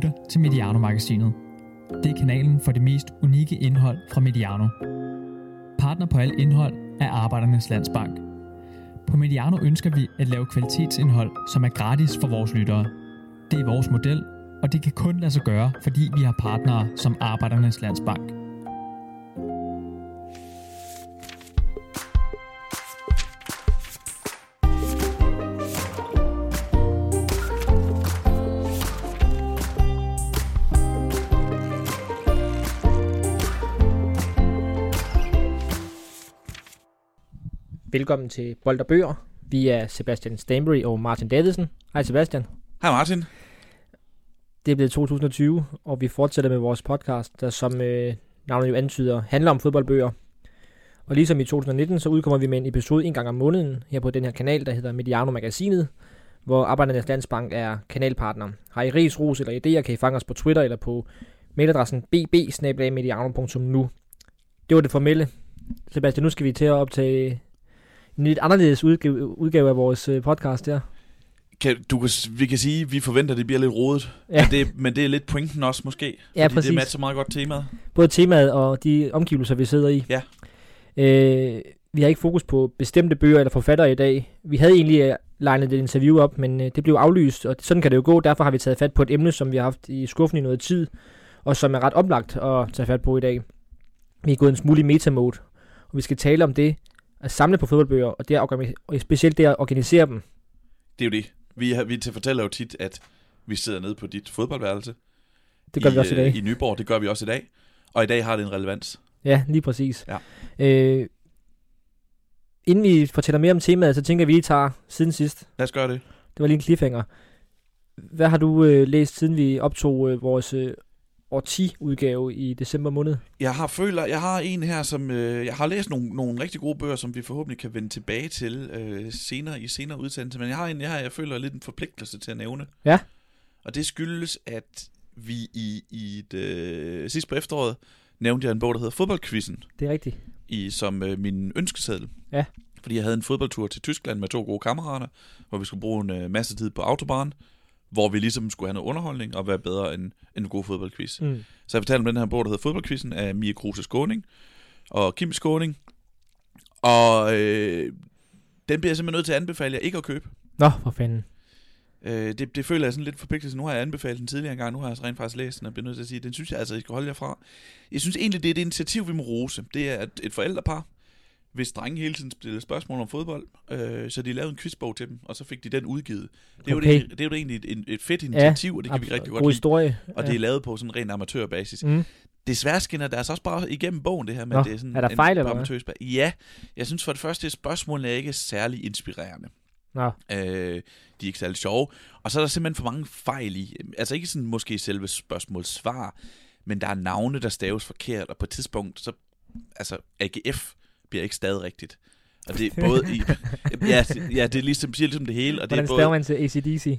lytter til Mediano-magasinet. Det er kanalen for det mest unikke indhold fra Mediano. Partner på alt indhold er Arbejdernes Landsbank. På Mediano ønsker vi at lave kvalitetsindhold, som er gratis for vores lyttere. Det er vores model, og det kan kun lade sig gøre, fordi vi har partnere som Arbejdernes Landsbank. Velkommen til Bold og Bøger. Vi er Sebastian Stanbury og Martin Davidsen. Hej Sebastian. Hej Martin. Det er blevet 2020, og vi fortsætter med vores podcast, der som øh, navnet jo antyder, handler om fodboldbøger. Og ligesom i 2019, så udkommer vi med en episode en gang om måneden her på den her kanal, der hedder Mediano Magasinet, hvor Arbejdernes Landsbank er kanalpartner. Har I ris, ros eller idéer, kan I fange os på Twitter eller på mailadressen bb Det var det formelle. Sebastian, nu skal vi til at optage en lidt anderledes udgave, udgave af vores øh, podcast her. Kan, du kan, vi kan sige, at vi forventer, at det bliver lidt rodet. Ja. Men, det, men det er lidt pointen også måske. Ja, fordi præcis. det matcher meget godt temaet. Både temaet og de omgivelser, vi sidder i. Ja. Øh, vi har ikke fokus på bestemte bøger eller forfattere i dag. Vi havde egentlig øh, legnet et interview op, men øh, det blev aflyst, og sådan kan det jo gå. Derfor har vi taget fat på et emne, som vi har haft i skuffen i noget tid, og som er ret oplagt at tage fat på i dag. Vi er gået en smule i metamode, og vi skal tale om det at samle på fodboldbøger, og, det at, organi- og specielt det at organisere dem. Det er jo det. Vi, har, vi til fortæller jo tit, at vi sidder nede på dit fodboldværelse. Det gør i, vi også i dag. øh, I Nyborg, det gør vi også i dag. Og i dag har det en relevans. Ja, lige præcis. Ja. Øh, inden vi fortæller mere om temaet, så tænker jeg, at vi lige tager siden sidst. Lad os gøre det. Det var lige en cliffhanger. Hvad har du øh, læst, siden vi optog øh, vores øh, årti-udgave i december måned? Jeg har føler, jeg har en her, som øh, jeg har læst nogle, nogle rigtig gode bøger, som vi forhåbentlig kan vende tilbage til øh, senere i senere udsendelse. Men jeg har en, jeg, har, jeg føler lidt en forpligtelse til at nævne. Ja. Og det skyldes, at vi i, i et, øh, sidst på efteråret nævnte jeg en bog, der hedder Fodboldquizzen, Det er rigtigt. i, som øh, min ønskeseddel. Ja. Fordi jeg havde en fodboldtur til Tyskland med to gode kammerater, hvor vi skulle bruge en øh, masse tid på autobahn, hvor vi ligesom skulle have noget underholdning og være bedre end, end en god fodboldquiz. Mm. Så jeg fortalte om den her bog, der hedder Fodboldquizzen af Mia Kruse Skåning og Kim Skåning. Og øh, den bliver jeg simpelthen nødt til at anbefale jer ikke at købe. Nå, for fanden. Øh, det, det føler jeg sådan lidt forpligtelse. Nu har jeg anbefalet den tidligere gang, nu har jeg altså rent faktisk læst den og bliver nødt til at sige, den synes jeg altså, I skal holde jer fra. Jeg synes egentlig, det er et initiativ, vi må rose. Det er et, et forældrepar, hvis drenge hele tiden stillede spørgsmål om fodbold, øh, så de lavede en quizbog til dem, og så fik de den udgivet. Det er, Okay. jo, det, det er jo egentlig et, et fedt initiativ, og det kan vi rigtig God godt lide. historie. Og det er lavet på sådan en ren amatørbasis. Mm. Desværre skinner der altså også bare igennem bogen, det her med, Nå, det er sådan er der en fejl, hvad? amatørspa- Ja, jeg synes for det første, at spørgsmålene er ikke særlig inspirerende. Nå, Øh, de er ikke særlig sjove. Og så er der simpelthen for mange fejl i. Altså ikke sådan måske selve spørgsmåls svar, men der er navne, der staves forkert, og på et tidspunkt, så altså AGF bliver ikke stadig rigtigt. Og det er både i, ja, det- ja, det er ligesom, siger ligesom det hele, og det hvordan er både, man til ACDC?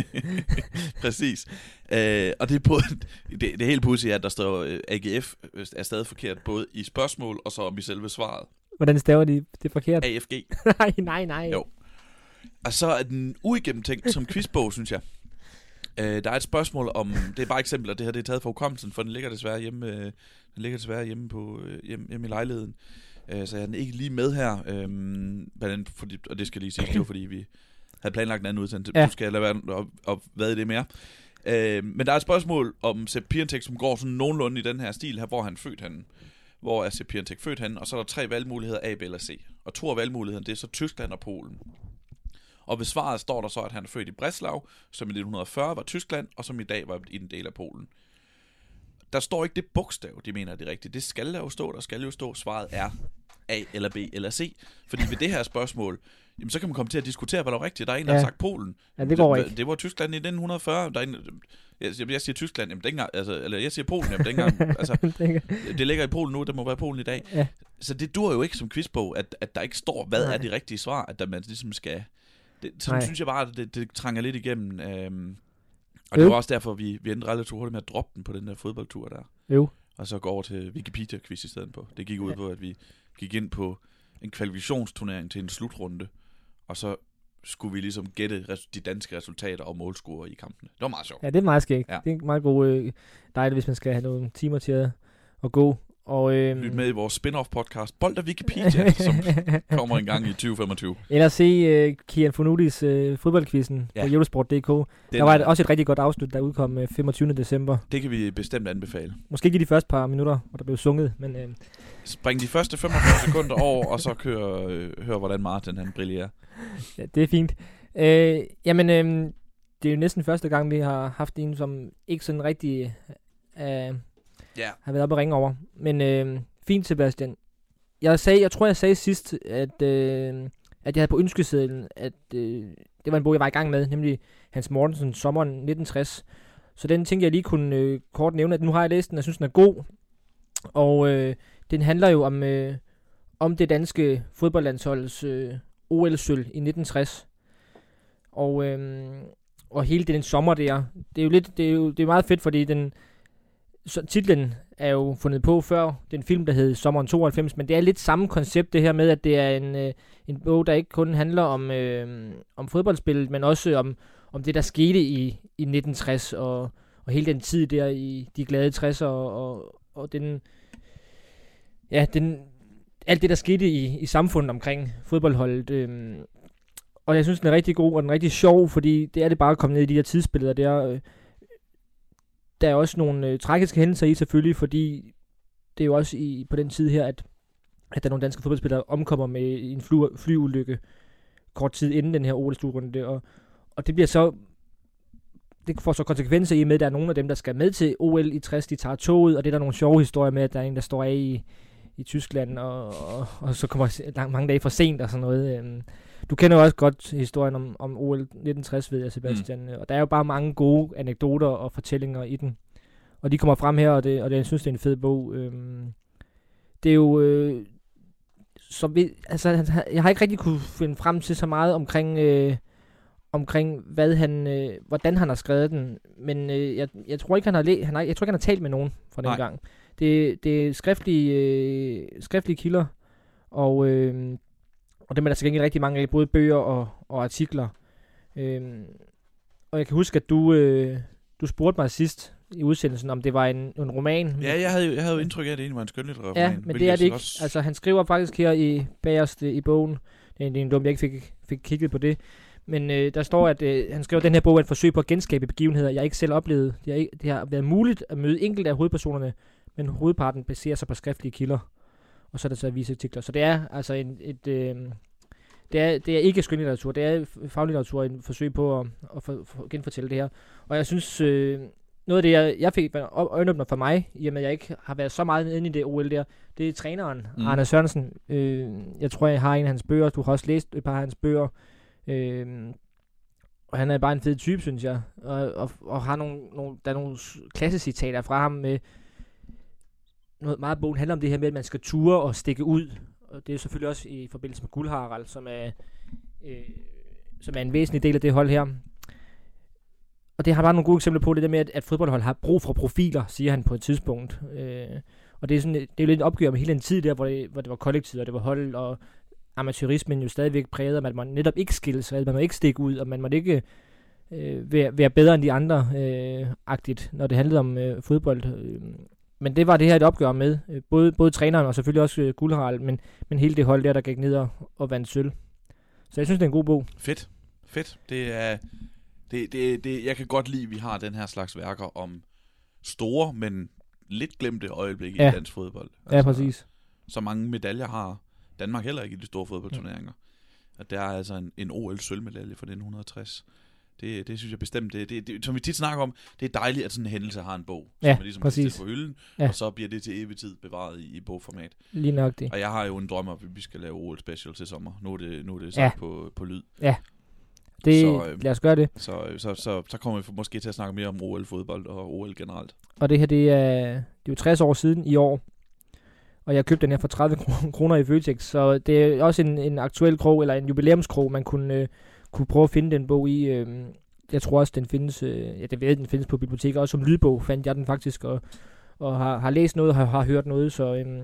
Præcis. Øh, og det er, både, det, det er helt pudsigt, at der står øh, AGF er stadig forkert, både i spørgsmål og så om i selve svaret. Hvordan staver de det forkert? AFG. nej, nej, nej. Jo. Og så er den uigennemtænkt som quizbog, synes jeg. Øh, der er et spørgsmål om, det er bare eksempler, det her det er taget fra hukommelsen, for den ligger desværre hjemme, øh, den ligger desværre hjemme, på, øh, hjemme, hjemme i lejligheden. Øh, så jeg er den ikke lige med her, øh, blandt andet fordi, og det skal lige sige, det var fordi vi havde planlagt en anden udsendelse, Ja. nu skal jeg lade være og, og hvad i det mere. Øh, men der er et spørgsmål om Sepp Piontek, som går sådan nogenlunde i den her stil her, hvor han er født henne. Hvor er Sepp Piontek født henne, og så er der tre valgmuligheder, A, B eller C. Og to af valgmulighederne, det er så Tyskland og Polen. Og ved svaret står der så, at han er født i Breslau, som i 1940 var Tyskland, og som i dag var i en del af Polen. Der står ikke det bogstav, de mener er det rigtige. Det skal der jo stå, der skal jo stå, svaret er A eller B eller C. Fordi ved det her spørgsmål, jamen, så kan man komme til at diskutere, hvad der er rigtigt. Der er en, der Ja. har sagt Polen. Ja, det går ikke. Det var Tyskland i 1940. Der er en, jeg, jeg, siger Tyskland, jamen, det er ikke engang, altså, eller jeg siger Polen, jamen, det er ikke engang, altså, det ligger i Polen nu, det må være Polen i dag. Ja. Så det dur jo ikke som quizbog, at, at der ikke står, hvad. Nej. er det rigtige svar, at der, man ligesom skal... Det, sådan Nej. synes jeg bare, at det, det trænger lidt igennem. Øhm, og Jo. det var også derfor, vi, vi endte relativt hurtigt med at droppe den på den der fodboldtur der. Jo. Og så gå over til Wikipedia-quiz i stedet på. Det gik ud Ja. på, at vi gik ind på en kvalifikationsturnering til en slutrunde, og så skulle vi ligesom gætte de danske resultater og målscorer i kampene. Det var meget sjovt. Ja, det er meget skægt. Ja. Det er meget god øh, dejligt, hvis man skal have nogle timer til at, at gå. Og, øh, Lyt med i vores spin-off podcast, Bold og Wikipedia, som kommer en gang i 2025. Eller se uh, Kian Fonudis uh, fodboldquizzen Ja. på. Den, Der var et, også et rigtig godt afsnit, der udkom uh, 25. december. Det kan vi bestemt anbefale. Måske ikke de første par minutter, hvor der blev sunget, men uh, Spring de første 45 sekunder over, og så kør, øh, hør, hvordan Martin han brillerer. ja, det er fint. Uh, jamen, uh, det er jo næsten første gang, vi har haft en, som ikke sådan rigtig uh, Ja. har været oppe og ringe over. Men øh, fint, Sebastian. Jeg, sagde, jeg tror, jeg sagde sidst, at, øh, at jeg havde på ønskesedlen, at øh, det var en bog, jeg var i gang med, nemlig Hans Mortensen, Sommeren 1960. Så den tænkte jeg lige kunne øh, kort nævne, at nu har jeg læst den, og jeg synes, den er god. Og øh, den handler jo om, øh, om det danske fodboldlandsholds øh, OL-sølv i 1960. Og, øh, og hele den sommer der, det er jo lidt, det er jo det er meget fedt, fordi den, så titlen er jo fundet på før den film, der hed Sommeren 92, men det er lidt samme koncept det her med, at det er en, øh, en bog, der ikke kun handler om, øh, om fodboldspillet, men også om, om det, der skete i, i 1960, og, og hele den tid der i de glade 60'er, og, og, og den, ja, den, alt det, der skete i, i samfundet omkring fodboldholdet. Øh, og jeg synes, den er rigtig god, og den er rigtig sjov, fordi det er det bare at komme ned i de her tidsbilleder der, øh, der er også nogle øh, tragiske hændelser i selvfølgelig, fordi det er jo også i, på den tid her, at, at der er nogle danske fodboldspillere, der omkommer med en fly, flyulykke kort tid inden den her OL-slutrunde. Og, og det bliver så det får så konsekvenser i med, at der er nogle af dem, der skal med til OL i 60, de tager toget, og det er der nogle sjove historier med, at der er en, der står af i, i Tyskland, og, og, og så kommer lang, mange dage for sent og sådan noget. Øhm. Du kender jo også godt historien om, om OL 1960, ved jeg, Sebastian. Mm. Og der er jo bare mange gode anekdoter og fortællinger i den. Og de kommer frem her, og, det, og det, jeg synes, det er en fed bog. Øhm, det er jo... Øh, som vi, altså, jeg har ikke rigtig kunne finde frem til så meget omkring, øh, omkring hvad han, øh, hvordan han har skrevet den. Men øh, jeg, jeg tror ikke, han har, læ- han har, jeg tror ikke, han har talt med nogen fra den Nej. gang. Det, det er skriftlige, øh, skriftlige kilder, og, øh, og dem er der til gengæld rigtig mange af, både bøger og, og artikler. Øh, og jeg kan huske, at du, øh, du spurgte mig sidst i udsendelsen, om det var en, en roman. Ja, jeg havde, jeg havde jo indtryk af, at det egentlig var en skønlitterær Ja, roman, men hvilket det er det ikke. Også... Altså, han skriver faktisk her i bagerst øh, i bogen, det er en dum, jeg ikke fik, fik kigget på det, men øh, der står, at øh, han skriver, at den her bog er et forsøg på at genskabe begivenheder, jeg ikke selv oplevede. Det har, ikke, det har været muligt at møde enkelte af hovedpersonerne, men hovedparten baserer sig på skriftlige kilder, og så er der så avisartikler. Så det er altså en, et... Øh, det er, det er ikke skønlitteratur, det er faglitteratur, en forsøg på at, at for, for genfortælle det her. Og jeg synes, øh, noget af det, jeg, jeg fik øjenåbner for mig, i og med at jeg ikke har været så meget inde i det OL der, det er træneren, Mm. Arne Sørensen. Øh, jeg tror, jeg har en af hans bøger, du har også læst et par af hans bøger. Øh, og han er bare en fed type, synes jeg. Og, og, og har nogle, nogle, der er nogle klassecitater fra ham med, noget meget af bogen handler om det her med, at man skal ture og stikke ud. Og det er selvfølgelig også i forbindelse med Guldharald, som er, øh, som er en væsentlig del af det hold her. Og det har bare nogle gode eksempler på det der med, at, at fodboldhold har brug for profiler, siger han på et tidspunkt. Øh, og det er, sådan, det er jo lidt et opgør med hele den tid der, hvor det, hvor det var kollektivt, og det var hold, og amatørismen jo stadigvæk præget, at man netop ikke skilles, at man må ikke stikke ud, og man må ikke øh, være, være bedre end de andre, øh, agtigt, når det handlede om øh, fodbold. Øh, men det var det her et opgør med, øh, både, både træneren og selvfølgelig også øh, Guldharald, men, men hele det hold der, der gik ned og, og vandt sølv. Så jeg synes, det er en god bog. Fedt. Fedt. Det er... Det, det, det, jeg kan godt lide, at vi har den her slags værker om store, men lidt glemte øjeblikke Ja. i dansk fodbold. Ja, præcis. Så mange medaljer har Danmark heller ikke i de store fodboldturneringer. Og der er altså en, en OL-sølvmedalje fra 1960. Det, det synes jeg bestemt, det, det, det, som vi tit snakker om, det er dejligt, at sådan en hændelse har en bog. Ja, som man ligesom kan præcis. sætte på hylden, Ja. og så bliver det til evig tid bevaret i, i bogformat. Lige nok det. Og jeg har jo en drøm om, at vi skal lave OL Special til sommer. Nu er det, nu er det Ja. sagt på, på lyd. det Så, øh, lad os gøre det. Så, så, så, så kommer vi måske til at snakke mere om OL-fodbold og OL generelt. Og det her, det er, det er jo 60 år siden i år. Og jeg købte den her for 30 kro- kroner i Føtex. Så det er også en, en aktuel krog, eller en jubilæumskrog, man kunne, øh, kunne prøve at finde den bog i. Øh, jeg tror også, den findes, øh, ja, det ved den findes på biblioteket. Også som lydbog fandt jeg den faktisk, og, og har, har læst noget og har, har hørt noget. Så, øh,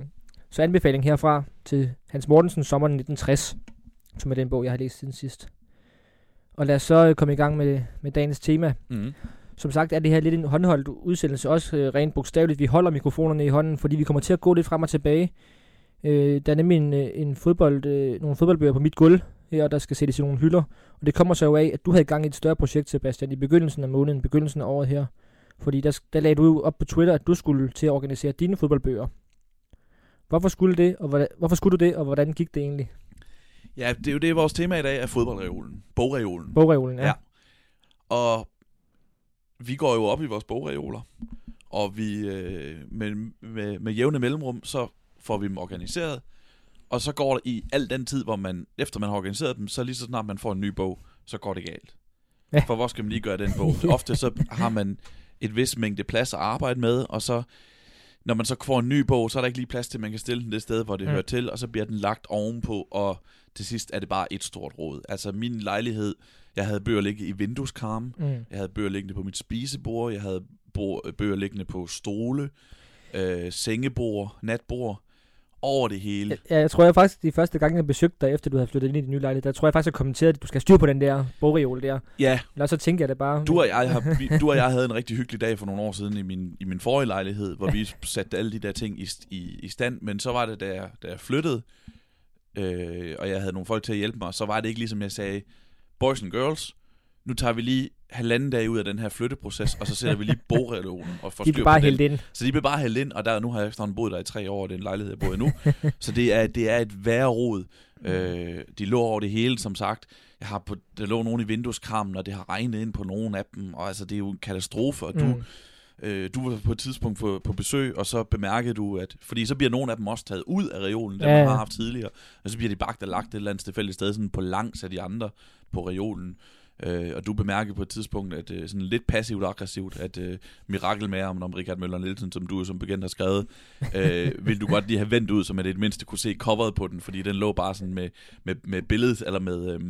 så anbefaling herfra til Hans Mortensen, sommeren 1960, som er den bog, jeg har læst siden sidst. Og lad os så øh, komme i gang med, med dagens tema. Mm. Som sagt er det her lidt en håndholdt udsendelse, også øh, rent bogstaveligt. Vi holder mikrofonerne i hånden, fordi vi kommer til at gå lidt frem og tilbage. Øh, der er nemlig en, øh, en fodbold, øh, nogle fodboldbøger på mit gulv, her, der skal sættes i nogle hylder. Og det kommer så jo af, at du havde gang i et større projekt, Sebastian, i begyndelsen af måneden, begyndelsen af året her. Fordi der, der lagde du op på Twitter, at du skulle til at organisere dine fodboldbøger. Hvorfor skulle det, og hvordan, hvorfor skulle du det, og hvordan gik det egentlig? Ja, det er jo det, vores tema i dag er fodboldreolen. Bogreolen. Bogreolen, ja. Ja. Og vi går jo op i vores bogreoler, og vi øh, med, med, med jævne mellemrum, så får vi dem organiseret, og så går der i al den tid, hvor man, efter man har organiseret dem, så lige så snart man får en ny bog, så går det galt. Ja. For hvor skal man lige gøre den bog? Ofte så har man et vis mængde plads at arbejde med, og så når man så får en ny bog, så er der ikke lige plads til, at man kan stille den det sted, hvor det Mm. hører til, og så bliver den lagt ovenpå, og til sidst er det bare et stort råd. Altså min lejlighed, jeg havde bøger liggende i vindueskarmen, Mm. jeg havde bøger liggende på mit spisebord, jeg havde bo- bøger liggende på stole, øh, sengebord, natbord, over det hele. Ja, jeg tror jeg faktisk, de første gange, jeg besøgte dig, efter du havde flyttet ind i din nye lejlighed, der tror jeg faktisk, jeg kommenterede, at du skal styre på den der bogreol der. Ja, Eller så tænker jeg det bare. du og, jeg har, vi, du og jeg havde en rigtig hyggelig dag for nogle år siden i min, i min forrige lejlighed, hvor vi satte alle de der ting i, i, i stand, men så var det, da jeg, da jeg flyttede, øh, og jeg havde nogle folk til at hjælpe mig, så var det ikke ligesom jeg sagde, boys and girls, nu tager vi lige halvanden dag ud af den her flytteproces, og så sætter vi lige bogreolen og får de styr blev på bare den. ind. Så de blev bare hældt ind, og der, nu har jeg efterhånden boet der i tre år, og det er en lejlighed, jeg bor i nu. så det er, det er et værre rod. Øh, de lå over det hele, som sagt. Jeg har på, der lå nogen i vindueskarmen, og det har regnet ind på nogle af dem, og altså, det er jo en katastrofe, og du, Mm. øh, du var på et tidspunkt på, på besøg, og så bemærkede du, at, fordi så bliver nogle af dem også taget ud af reolen, dem Ja, ja, man har haft tidligere, og så bliver de bagt og lagt et eller andet tilfældigt sted, sådan på langs af de andre på reolen. Øh, og du bemærkede på et tidspunkt, at øh, sådan lidt passivt og aggressivt, at øh, mirakelmageren om Richard Møller Nielsen, som du som bekendt har skrevet, øh, ville du godt lige have vendt ud, så man i det mindste kunne se coveret på den, fordi den lå bare sådan med, med, med billedet, eller med... Øh,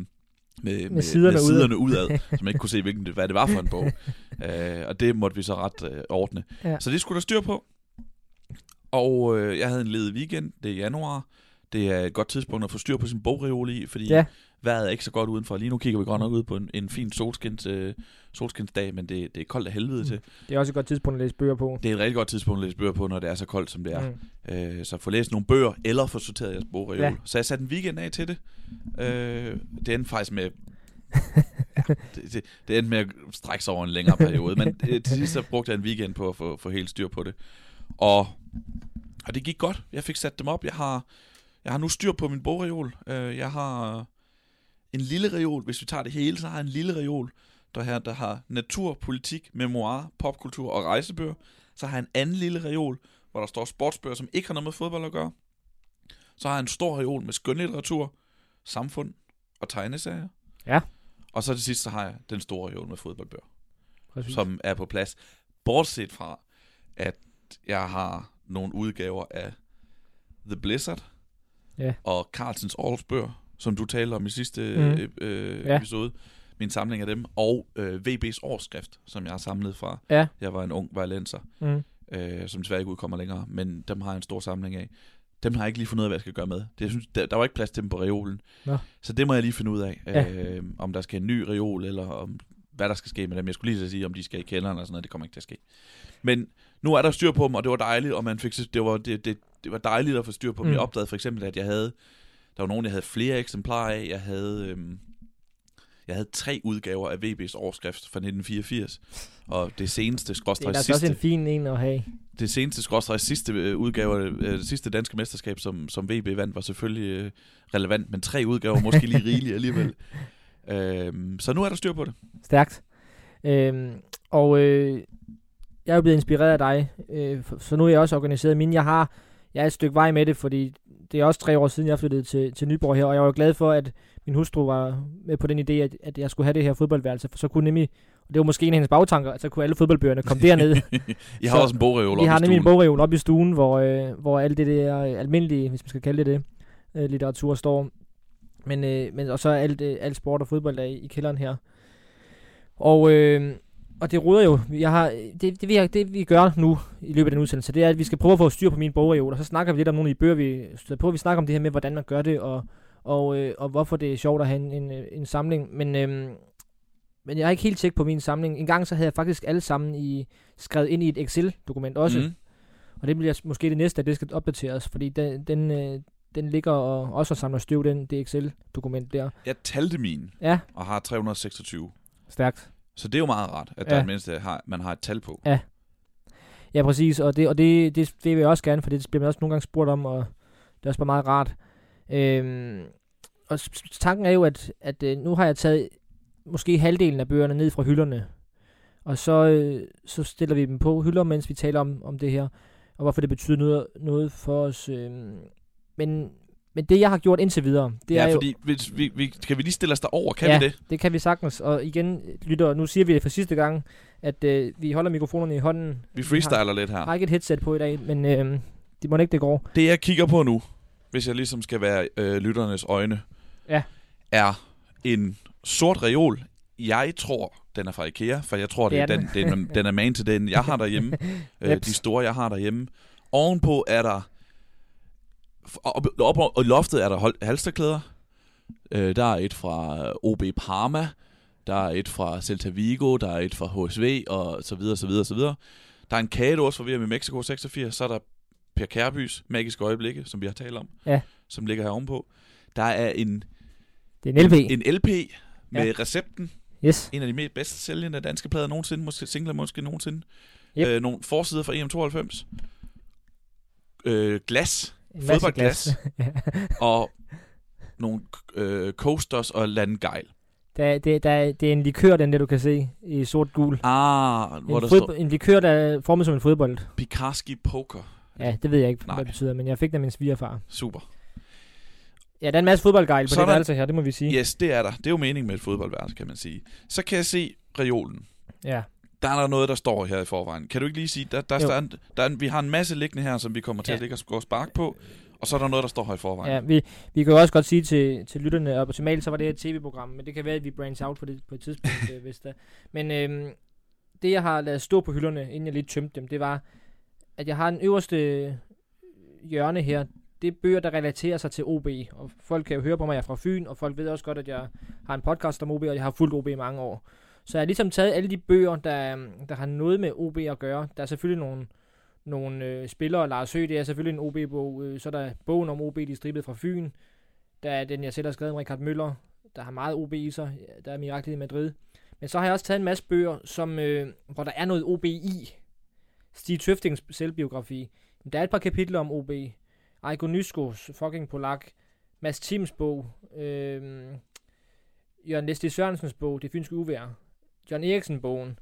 med, med, siderne med udad. siderne udad, så man ikke kunne se, hvilken, hvad det var for en bog. øh, og det måtte vi så ret øh, ordne. Ja. Så det skulle der styr på. Og øh, jeg havde en ledig weekend, det er januar. Det er et godt tidspunkt at få styr på sin bogreol i, fordi Ja. vejret er ikke så godt udenfor. Lige nu kigger vi godt nok ud på en, en fin solskins, øh, solskinsdag, men det, det er koldt af helvede Mm. til. Det er også et godt tidspunkt at læse bøger på. Det er et rigtig godt tidspunkt at læse bøger på, når det er så koldt, som det er. Mm. Øh, så få læst nogle bøger, eller få sorteret jeres bogreol. Ja. Ja. Så jeg satte en weekend af til det. Øh, det endte faktisk med... ja, det, det, det endte med at strække sig over en længere periode, men øh, til sidst så brugte jeg en weekend på at få, få helt styr på det. Og, og det gik godt. Jeg fik sat dem op. Jeg har, jeg har nu styr på min bogreol. Øh, jeg har en lille reol. Hvis vi tager det hele, så har jeg en lille reol, der, her, der har natur, politik, memoir, popkultur og rejsebøger. Så har jeg en anden lille reol, hvor der står sportsbøger, som ikke har noget med fodbold at gøre. Så har jeg en stor reol med skønlitteratur, samfund og tegneserier. Ja. Og så til sidst, så har jeg den store reol med fodboldbøger, Præcis. som er på plads. Bortset fra, at jeg har nogle udgaver af The Blizzard Ja. og Carlsens Aarhus bøger, som du talte om i sidste mm. øh, Ja. episode. Min samling af dem. Og øh, VB's årsskrift, som jeg har samlet fra. Ja. Jeg var en ung valenser Mm. øh, som desværre ikke udkommer længere, men dem har jeg en stor samling af. Dem har jeg ikke lige fundet ud af, hvad jeg skal gøre med. Det, jeg synes, der, der var ikke plads til dem på reolen. Nå. Så det må jeg lige finde ud af, Ja. øh, om der skal en ny reol, eller om, hvad der skal ske med dem. Jeg skulle lige så sige, om de skal i kælderen og sådan noget. Det kommer ikke til at ske. Men nu er der styr på dem, og det var dejligt, og man fik, det, var, det, det, det var dejligt at få styr på. Mm. Jeg opdagede for eksempel, at jeg havde, der var nogen, jeg havde flere eksemplarer af. Jeg havde, øhm, jeg havde tre udgaver af VB's årsskrift fra 1984, og det seneste, Det er skråstreg da altså også sidste, en fin en at have. det seneste skråstreg sidste øh, udgave, øh, det sidste danske mesterskab, som, som VB vandt, var selvfølgelig øh, relevant, men tre udgaver måske lige rigeligt alligevel. Øhm, så nu er der styr på det. Stærkt. Øhm, og øh, jeg er jo blevet inspireret af dig, øh, så nu er jeg også organiseret min. Jeg har jeg er et stykke vej med det, fordi det er også tre år siden, jeg flyttede til, til Nyborg her, og jeg var glad for, at min hustru var med på den idé, at, at jeg skulle have det her fodboldværelse, for så kunne nemlig, og det var måske en af hendes bagtanker, at så kunne alle fodboldbøgerne komme derned. I har Så også en bogreol Vi oppe har i nemlig en bogreol oppe i stuen, hvor, øh, hvor alt det der almindelige, hvis man skal kalde det det, øh, litteratur står. Men, øh, men og så er alt, øh, alt sport og fodbold er i, i kælderen her. Og, øh, og det ruder jo. Jeg har, det, det, vi, det vi gør nu i løbet af den udsendelse, det er, at vi skal prøve at få styr på min bogreol, og så snakker vi lidt om nogle af de bøger, vi støder på. Vi snakker om det her med, hvordan man gør det, og, og, øh, og hvorfor det er sjovt at have en, en, en samling. Men øh, men jeg har ikke helt tjekket på min samling. En gang så havde jeg faktisk alle sammen i, skrevet ind i et Excel-dokument også. Mm. Og det bliver måske det næste, at det skal opdateres, fordi den, den, øh, den ligger og også samler støv, den, det Excel-dokument der. Jeg talte min, Ja, og har 326. stærkt. Så det er jo meget rart, at Ja. der er mindste, har, man har et tal på. Ja, præcis, og det, og det, det, det vil jeg også gerne, for det bliver man også nogle gange spurgt om, og det er også bare meget rart. Øhm, og tanken er jo, at, at øh, nu har jeg taget måske halvdelen af bøgerne ned fra hylderne, og så, øh, så stiller vi dem på hylder, mens vi taler om, om det her, og hvorfor det betyder noget, noget for os. Øh, men, men det, jeg har gjort indtil videre, det ja, er jo... fordi hvis vi, vi, kan vi lige stille os derover? Kan ja, vi det? det kan vi sagtens. Og igen, lytter, nu siger vi det for sidste gang, at øh, vi holder mikrofonerne i hånden. Vi freestyler lidt Jeg her. har ikke et headset på i dag, men øh, det må ikke det går. Det jeg kigger på nu, hvis jeg ligesom skal være øh, lytternes øjne, Ja. er en sort reol. Jeg tror, den er fra Ikea, for jeg tror, det, Det er den. den, den, den er man til den, jeg har derhjemme. øh, de store, jeg har derhjemme. Ovenpå er der... Op, op, og i loftet er der hold, halsterklæder. Øh, der er et fra øh, OB Parma. Der er et fra Celta Vigo. Der er et fra HSV, og så videre, så videre, så videre. Der er en kagedåse fra VM i Mexico 86. Så er der Per Kærbys Magiske Øjeblikke, som vi har talt om. Ja. Som ligger her ovenpå. Der er en, Det er en LP. en LP med Ja. recepten. Yes. En af de mest bedst sælgende danske plader nogensinde. Måske singler måske nogensinde. Yep. Øh, nogle forsider fra EM92. Øh, glas En Fodboldglas. ja. og nogle øh, coasters og landgejl. der, det, der, det er en likør, den der du kan se i sort-gul. Ah, hvor En, der står en likør, der er formet som en fodbold. Pikarski Poker. Ja, det ved jeg ikke, Nej. hvad det betyder, men jeg fik den af min svigerfar. Super. Ja, der er en masse fodboldgejl på det værelse her, det må vi sige. Yes, det er der. Det er jo meningen med et fodboldværelse, kan man sige. Så kan jeg se reolen. Ja. Der er der noget, der står her i forvejen. Kan du ikke lige sige, der, der, der, er, en- der er, en- vi har en masse liggende her, som vi kommer til Ja. at ligge og gå og spark på. Og så er der noget, der står her i forvejen. Ja, vi, vi kan jo også godt sige til, til lytterne, og optimalt så var det her et tv-program, men det kan være, at vi branch out på det på et tidspunkt, øh, hvis der. Men øhm, det, jeg har lavet stå på hylderne, inden jeg lige tømte dem, det var, at jeg har en øverste hjørne her. Det er bøger, der relaterer sig til OB. Og folk kan jo høre på mig, jeg er fra Fyn, og folk ved også godt, at jeg har en podcast om OB, og jeg har fulgt OB i mange år. Så jeg har ligesom taget alle de bøger, der, der har noget med OB at gøre. Der er selvfølgelig nogle, nogle øh, spillere. Lars Høgh, det er selvfølgelig en OB-bog. Øh, så er der bogen om OB, de stribede fra Fyn. Der er den, jeg selv har skrevet om Richard Møller, der har meget OB i sig. Der er Miraklet i Madrid. Men så har jeg også taget en masse bøger, som, øh, hvor der er noget OB i. Stig Tøftings selvbiografi. Der er et par kapitler om OB. Ejko Nyskos, fucking Polak. Mads Tims bog. Øh, Jørgen Leslie Sørensens bog, Det fynske uvær. John Eriksen-bogen.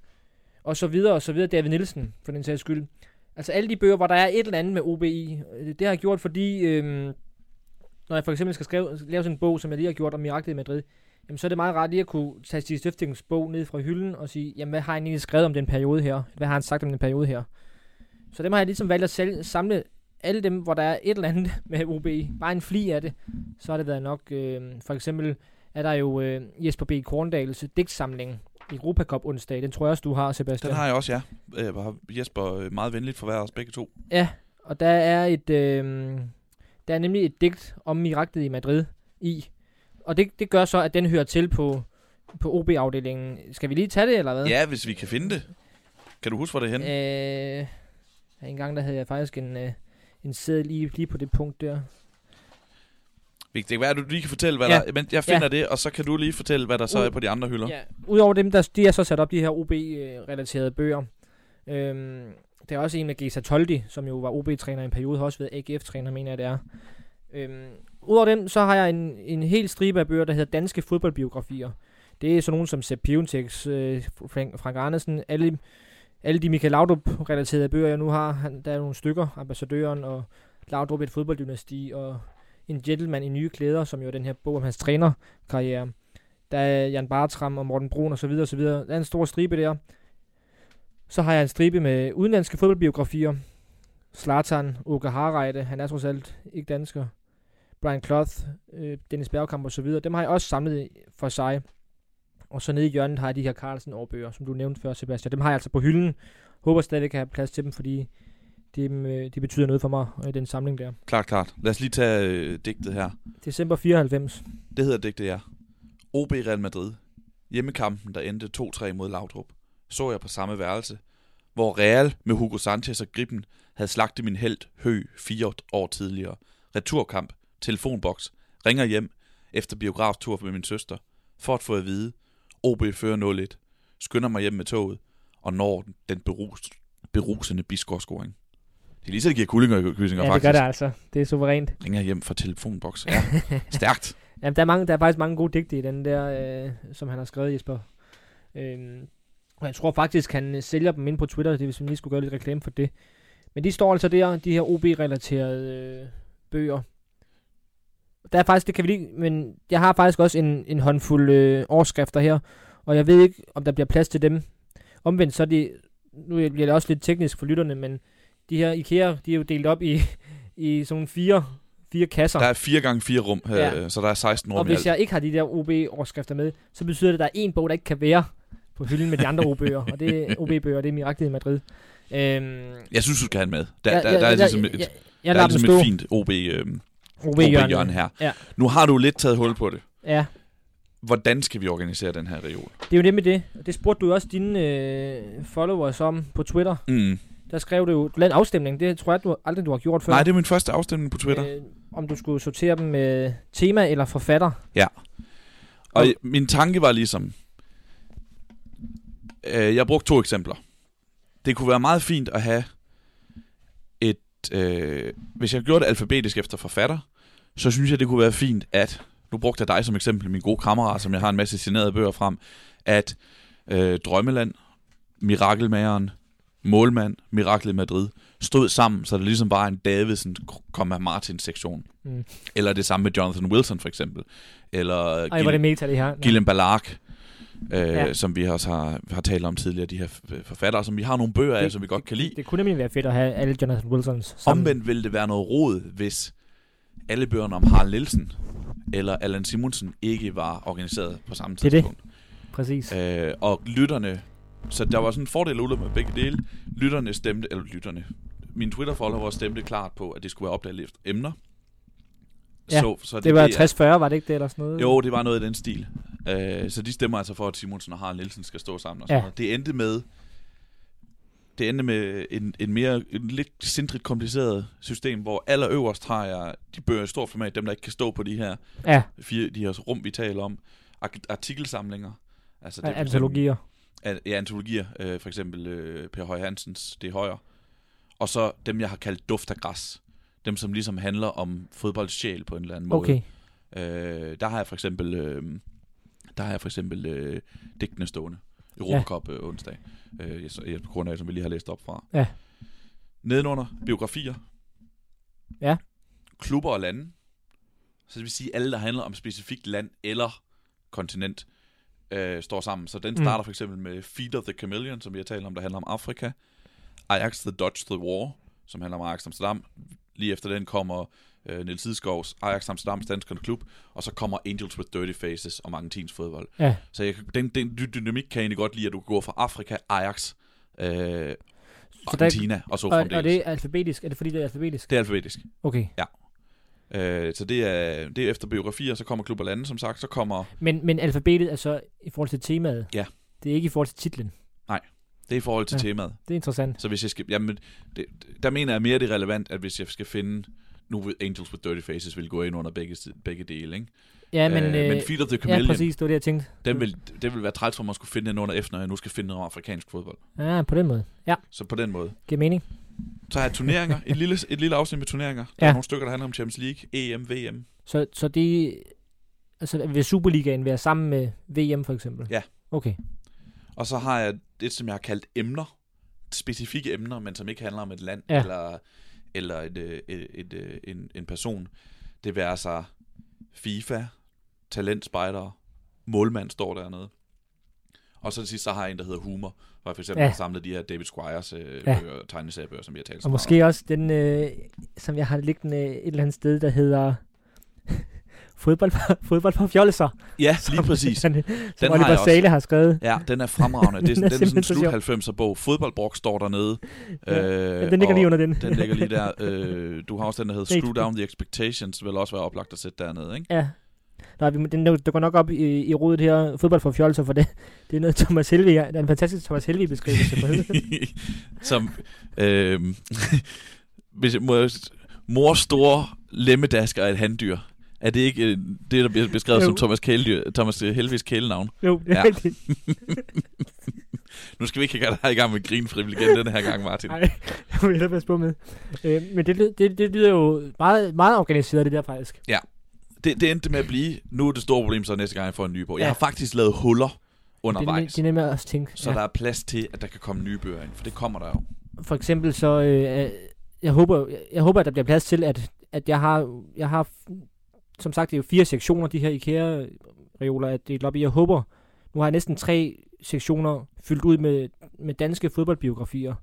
Og så videre, og så videre. David Nielsen, for den sags skyld. Altså alle de bøger, hvor der er et eller andet med OBI, øh, Det har jeg gjort, fordi øhm, når jeg for eksempel skal skrive, lave sådan en bog, som jeg lige har gjort om Miraklet i Madrid, jamen så er det meget rart lige at kunne tage Stig Stiftings bog ned fra hylden og sige, jamen hvad har han egentlig skrevet om den periode her? Hvad har han sagt om den periode her? Så dem har jeg ligesom valgt at sælge, samle alle dem, hvor der er et eller andet med OBI. Bare en fli af det. Så har det været nok. Øh, for eksempel er der jo øh, Jesper B. Korndals digtsamling Europa Cup onsdag. Den tror jeg også, du har, Sebastian. Den har jeg også, ja. Øh, Jesper øh, meget venligt for hver os begge to. Ja, og der er et øh, der er nemlig et digt om miraklet i Madrid i. Og det, det gør så, at den hører til på, på OB-afdelingen. Skal vi lige tage det, eller hvad? Ja, hvis vi kan finde det. Kan du huske, hvor det er henne? Øh, en gang der havde jeg faktisk en, øh, en sæd lige, lige på det punkt der. Det kan være, at du lige kan fortælle, hvad Ja. der... Men jeg finder det, og så kan du lige fortælle, hvad der så Uh. er på de andre hylder. Ja, udover dem, der, de er så sat op, de her OB-relaterede bøger. Øhm, der er også en med Gesa Toldi, som jo var OB-træner i en periode, har også været AGF-træner, mener jeg det er. Øhm, Udover dem, så har jeg en, en hel stribe af bøger, der hedder Danske Fodboldbiografier. Det er sådan nogen som Sepp Piontek, øh, Frank, Frank Andersen, alle, alle de Michael Laudrup-relaterede bøger, jeg nu har. Han, der er nogle stykker, Ambassadøren og Laudrup et fodbolddynasti, og en Gentleman i nye klæder, som jo er den her bog om hans trænerkarriere. Der er Jan Bartram og Morten Brun og så videre og så videre. Der er en stor stribe der. Så har jeg en stribe med udenlandske fodboldbiografier. Slatan, Åke Harreide, han er trods alt ikke dansker. Brian Cloth, øh, Dennis Bergkamp og så videre. Dem har jeg også samlet for sig. Og så nede i hjørnet har jeg de her Carlsen årbøger, som du nævnte før, Sebastian. Dem har jeg altså på hylden. Håber stadig, at jeg kan have plads til dem, fordi de, øh, de betyder noget for mig, øh, den samling der. Klart, klart. Lad os lige tage øh, digtet her. December 94. Det hedder digtet, ja. OB Real Madrid. hjemmekampen, der endte 2-3 mod Laudrup, så jeg på samme værelse, hvor Real med Hugo Sanchez og Griben havde slagtet min held Hø fire år tidligere. Returkamp, telefonboks, ringer hjem efter biograftur med min søster, for at få at vide, OB fører 0-1, skynder mig hjem med toget, og når den berus, berusende biskårdscoring. Det er lige så, det giver kullinger i kysinger, Ja, det faktisk. gør det altså. Det er suverænt. Ringer hjem fra telefonboks. Ja, stærkt. Jamen, der er, mange, der er faktisk mange gode digte i den der, øh, som han har skrevet, Jesper. Øhm, og jeg tror faktisk, han øh, sælger dem ind på Twitter, det hvis vi lige skulle gøre lidt reklame for det. Men de står altså der, de her OB-relaterede øh, bøger. Der er faktisk, det kan vi lige, men jeg har faktisk også en, en håndfuld øh, overskrifter her, og jeg ved ikke, om der bliver plads til dem. Omvendt så er det, nu bliver det også lidt teknisk for lytterne, men de her IKEA, de er jo delt op i, i sådan fire, fire kasser. Der er 4 gange 4 rum, ja. så der er 16 rum Og hvis jeg ikke har de der OB-overskrifter med, så betyder det, at der er en bog, der ikke kan være på hylden med de andre OB-bøger. Og det er OB-bøger, det er Miraklet i Madrid. Øhm, Jeg synes, du skal have den med. Der, ja, der, ja, der er ligesom et, jeg, der jeg er lader dem ligesom et fint OB, øhm, OB-hjørne. OB-hjørne her. Ja. Nu har du lidt taget hul på det. Ja, Hvordan skal vi organisere den her reol? det er jo det med det. Det spurgte du også dine øh, followers om på Twitter. Mm. Der skrev du jo, du lavede en afstemning. Det tror jeg du, aldrig, du har gjort før. Nej, det er min første afstemning på Twitter. Øh, om du skulle sortere dem med tema eller forfatter. Og min tanke var ligesom, øh, jeg brugte to eksempler. Det kunne være meget fint at have et, øh, hvis jeg gjorde det alfabetisk efter forfatter, så synes jeg, det kunne være fint, at, nu brugte jeg dig som eksempel, min gode kammerat, som jeg har en masse signerede bøger frem, at øh, Drømmeland, Mirakelmageren, Målmand, Miraklet i Madrid, stod sammen, så det ligesom var en Davidsen, Martin sektion. Mm. Eller det samme med Jonathan Wilson for eksempel. Eller Ej, er det meta det her. Gillian Balark, øh, Ja. som vi også har, har talt om tidligere, de her forfattere, som vi har nogle bøger af, Det- som vi godt kan lide. Det kunne nemlig være fedt at have alle Jonathan Wilsons sammen. Omvendt ville det være noget råd, hvis alle bøgerne om Harald Nielsen eller Allan Simonsen ikke var organiseret på samme Det er det. tidspunkt. Præcis. Øh, og lytterne, så der var sådan en fordel og ulempe med begge dele. Lytterne stemte, eller lytterne, mine Twitter-followere stemte klart på, at det skulle være opdaget efter emner. Ja, så, så Det var er- 60-40, var det ikke det, eller sådan noget? Jo, det var noget i den stil. Øh, så de stemmer altså for, at Simonsen og Harald Nielsen skal stå sammen. Og sådan Ja. noget. Det endte med det endte med en, en mere en lidt sindrigt kompliceret system, hvor allerøverst har jeg de bøger i stort format, dem der ikke kan stå på de her Ja, fire, de her rum, vi taler om. Art- artikelsamlinger. Altså eksempel- antologier. Ja, antologier. Øh, for eksempel øh, Per Høj Hansens Det er højre. Og så dem, jeg har kaldt Duft af græs. Dem, som ligesom handler om fodboldsjæl på en eller anden måde. Okay. Øh, der har jeg for eksempel, øh, der har jeg for eksempel øh, digtene stående. Europacup øh, onsdag. Øh, jeg, jeg, på grund af, som vi lige har læst op fra. Ja. Nedenunder biografier. Ja. Klubber og lande. Så det vil sige, alle, der handler om specifikt land eller kontinent, øh, står sammen. Så den Mm. starter for eksempel med Feed of the Chameleon, som vi har talt om, der handler om Afrika. Ajax The Dodge The War, som handler om Ajax Amsterdam. Lige efter den kommer øh, Niels Hidskovs Ajax Amsterdams Danskerne Klub, og så kommer Angels with Dirty Faces og Argentins fodbold. Ja. Så jeg, den, den dy- dynamik kan jeg egentlig godt lide, at du kan gå fra Afrika, Ajax, øh, Så der- og så Og, fremdeles. og det er alfabetisk? Er det fordi, det er alfabetisk? det er alfabetisk. Okay. Øh, så det er, det er efter biografier, så kommer klub og lande, som sagt, så kommer, Men, men alfabetet er så i forhold til temaet? Ja. Det er ikke i forhold til titlen? det er i forhold til Ja. ja. temaet. Det er interessant. Så hvis jeg skal, jamen, det, der mener jeg mere, det er relevant, at hvis jeg skal finde, nu vil Angels with Dirty Faces vil gå ind under begge, begge dele, ikke? Ja, men, øh, øh, men Feed of the ja, Chameleon, præcis. Det var det, jeg tænkte. den vil, det vil være træt for mig at skulle finde den under F, når jeg nu skal finde noget om afrikansk fodbold. Ja, på den måde. Ja, Så på den måde. giver mening. Så har jeg turneringer, et lille, et lille afsnit med turneringer. Der Ja. er nogle stykker, der handler om Champions League, EM, VM. Så, så det... Altså, vil Superligaen være sammen med VM, for eksempel? Ja. Okay. Og så har jeg det, som jeg har kaldt emner. Specifikke emner, men som ikke handler om et land Ja. eller, eller et, øh, et, et, et, en, en person. Det vil sig FIFA, talentspejder, målmand står dernede. Og så til sidst, så har jeg en, der hedder Humor, jeg for eksempel Ja. har samlet de her David Squires øh, Ja. bøger, tegneseriebøger, som vi har talt så Og måske også den, øh, som jeg har liggende et eller andet sted, der hedder fodbold, fodbold for fjolser. om. Ja, lige præcis. Som, som har Oliver også. Sale har skrevet. Ja, den er fremragende. Det, Den den er den er sådan en slut 90'er bog. Fodboldbrok står dernede. Ja, øh, den ligger lige under den. Den ligger lige der. Øh, du har også den, der hedder Det er Screw Down the Expectations, vil også være oplagt at sætte dernede, ikke? Ja. Nej, vi, den, det går nok op i, i rodet her, fodbold for fjolser, for det, det er noget Thomas Helvig, det er en fantastisk Thomas Helvig beskrivelse. Som, øh, hvis jeg må, mors store lemmedasker er et handdyr. Er det ikke øh, det, der bliver beskrevet Jo. som Thomas, Kæledyr, Thomas Helvigs kælenavn? jo, det er Ja. ja. rigtigt. Nu skal vi ikke have dig i gang med grinfrivillig igen den her gang, Martin. Nej, jeg hellere passe på med. Øh, men det, det, det lyder jo meget, meget organiseret, det der faktisk. Det, det endte med at blive, nu er det store problem så næste gang, jeg får en ny bog. Jeg Ja. har faktisk lavet huller Det er, undervejs, det er nemlig også tænke. så der er plads til, at der kan komme nye bøger ind, for det kommer der jo. For eksempel så, øh, øh, jeg, håber, jeg, jeg håber, at der bliver plads til, at, at jeg har, jeg har, som sagt, det er jo fire sektioner, de her IKEA-reoler er delt op i. Jeg håber, nu har jeg næsten tre sektioner fyldt ud med, med danske fodboldbiografier.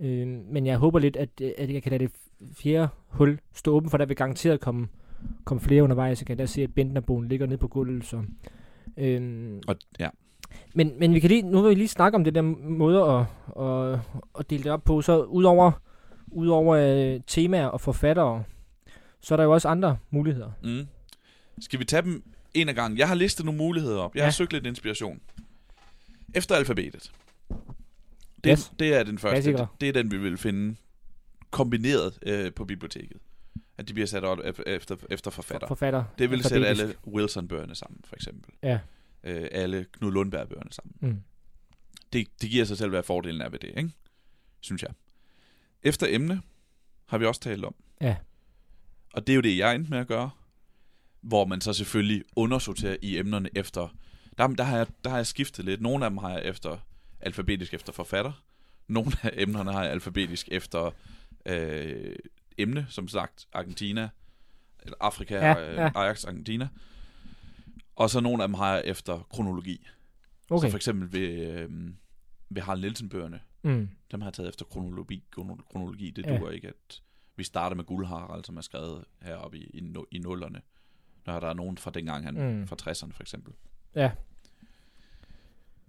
Øh, men jeg håber lidt, at, at jeg kan lade det fjerde hul stå åben, for der vil garanteret komme, komme flere undervejs. Jeg kan da se, at Bentnerbogen ligger nede på gulvet, så... Øh, Og, ja. men, men vi kan lige, nu vil vi lige snakke om det der måde at, at, at dele det op på. Så udover, udover øh, temaer og forfattere, så er der jo også andre muligheder. Mm. Skal vi tage dem en af gangen? Jeg har listet nogle muligheder op. Jeg ja. har søgt lidt inspiration. Efter alfabetet. Det, Yes. det er den første. Klassikere. Det, det er den, vi vil finde kombineret øh, på biblioteket. At de bliver sat op ef- efter, efter forfatter. Forfatter. Det vil sætte alle Wilson-bøgerne sammen, for eksempel. Ja. Øh, alle Knud Lundberg-bøgerne sammen. Mm. Det, det giver sig selv, hvad fordelen er ved det, ikke? Synes jeg. Efter emne har vi også talt om. Ja. Og det er jo det, jeg endte med at gøre. Hvor man så selvfølgelig undersorterer i emnerne efter... Der, der, har jeg, der har jeg skiftet lidt. Nogle af dem har jeg efter alfabetisk efter forfatter. Nogle af emnerne har jeg alfabetisk efter øh, emne, som sagt Argentina, eller Afrika, Ja, ja, ja. ja. Ajax Argentina. Og så nogle af dem har jeg efter kronologi. Okay. Så for eksempel ved, øh, ved Harald Nielsen-bøgerne, Mm. dem har jeg taget efter kronologi. krono- kronologi. Det Ja. duer ikke, at vi starter med Guldharald, som er skrevet heroppe i, i, i nullerne. Når der er nogen fra dengang, han, mm. fra 60'erne for eksempel. Ja.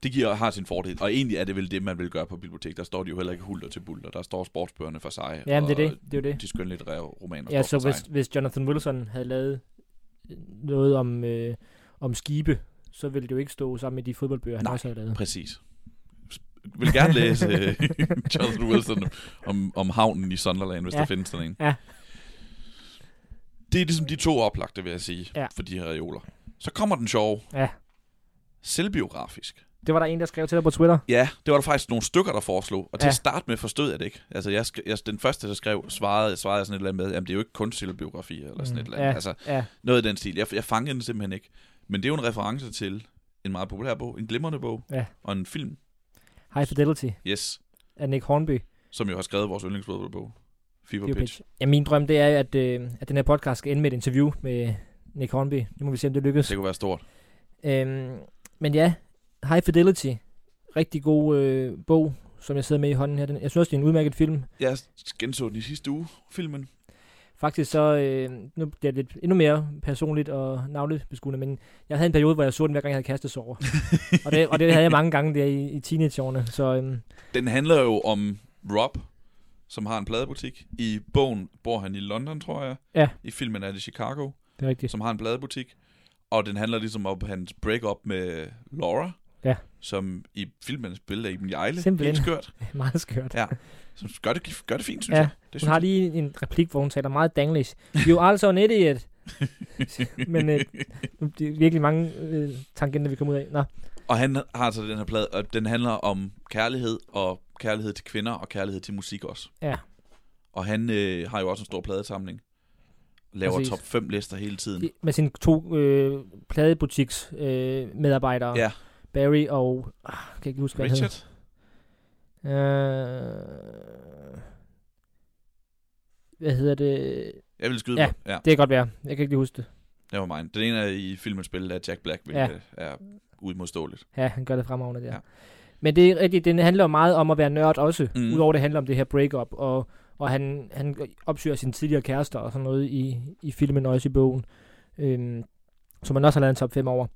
Det giver, har sin fordel. Og egentlig er det vel det, man vil gøre på biblioteket. Der står de jo heller ikke hulter til bulter. Der står sportsbøgerne for sig. Ja, det er det. Det er det. De skønlitterære romaner Ja, så hvis, sig. hvis Jonathan Wilson havde lavet noget om, øh, om skibe, så ville det jo ikke stå sammen med de fodboldbøger, han Nej. også har lavet. Præcis. Jeg vil gerne læse øh, Jonathan Wilson om, om havnen i Sunderland, hvis Ja. der findes sådan en. Ja. Det er ligesom de to oplagte, vil jeg sige, Ja. for de her reoler. Så kommer den sjove. Ja. Selvbiografisk. Det var der en, der skrev til dig på Twitter. Ja, det var der faktisk nogle stykker, der foreslog. Og til Ja. at starte med forstod jeg det ikke. Altså, jeg, jeg, den første, der skrev, svarede, svarede jeg sådan et eller andet med, jamen det er jo ikke kun selvbiografi, eller sådan Mm, et eller andet. ja. Altså, Ja, noget i den stil. Jeg, jeg fangede den simpelthen ikke. Men det er jo en reference til en meget populær bog, en glimrende bog, Ja. og en film, High Fidelity yes, af Nick Hornby. som jo har skrevet vores yndlingsfodboldbog, Fever Fever Pitch. Pitch. Ja, min drøm, det er, at, øh, at den her podcast skal ende med et interview med Nick Hornby. Nu må vi se, om det lykkes. Det kunne være stort. Øhm, men ja, High Fidelity. Rigtig god øh, bog, som jeg sidder med i hånden her. Den, jeg synes også, det er en udmærket film. Jeg genså den i sidste uge, filmen. Faktisk så, øh, nu bliver det lidt endnu mere personligt og navlebeskuende, men jeg havde en periode, hvor jeg så den, hver gang jeg havde kastet over. og, det, og det havde jeg mange gange der i, i teenageårene. Så øhm, Den handler jo om Rob, som har en pladebutik. I bogen bor han i London, tror jeg. Ja. I filmen er det Chicago, det er rigtigt. som har en pladebutik. Og den handler ligesom om hans break-up med Laura. Ja. Som i filmen spiller Iben Jejle. Simpelthen. Helt skørt. Meget skørt. Ja. Som gør det, gør det fint, synes Ja, jeg. Det Hun synes har lige en replik, hvor hun taler meget danglish. You also an idiot. Men øh, nu- det er virkelig mange øh, tangenter, vi kommer ud af. Nå, Og han har så den her plade, og den handler om kærlighed, og kærlighed til kvinder, og kærlighed til musik også. Ja. Og han øh, har jo også en stor pladesamling. Laver Præcis. top 5 lister hele tiden. i- med sine to øh, pladebutiks øh, medarbejdere. Ja. Barry og... Ah, kan jeg ikke huske, hvad Richard? hedder. Øh, hvad hedder det? Jeg vil skyde Ja. på. Ja, Det kan godt være. Jeg kan ikke lige huske det. det var mig. Den ene er i filmen spillet af Jack Black, hvilket ja. er uimodståeligt. Ja, han gør det fremragende der. Ja. Men det er rigtigt, den handler meget om at være nørd også, Mm. mm. udover det handler om det her breakup, og, og han, han opsøger sine tidligere kærester og sådan noget i, i filmen og også i bogen, øhm, som man også har lavet en top 5 over.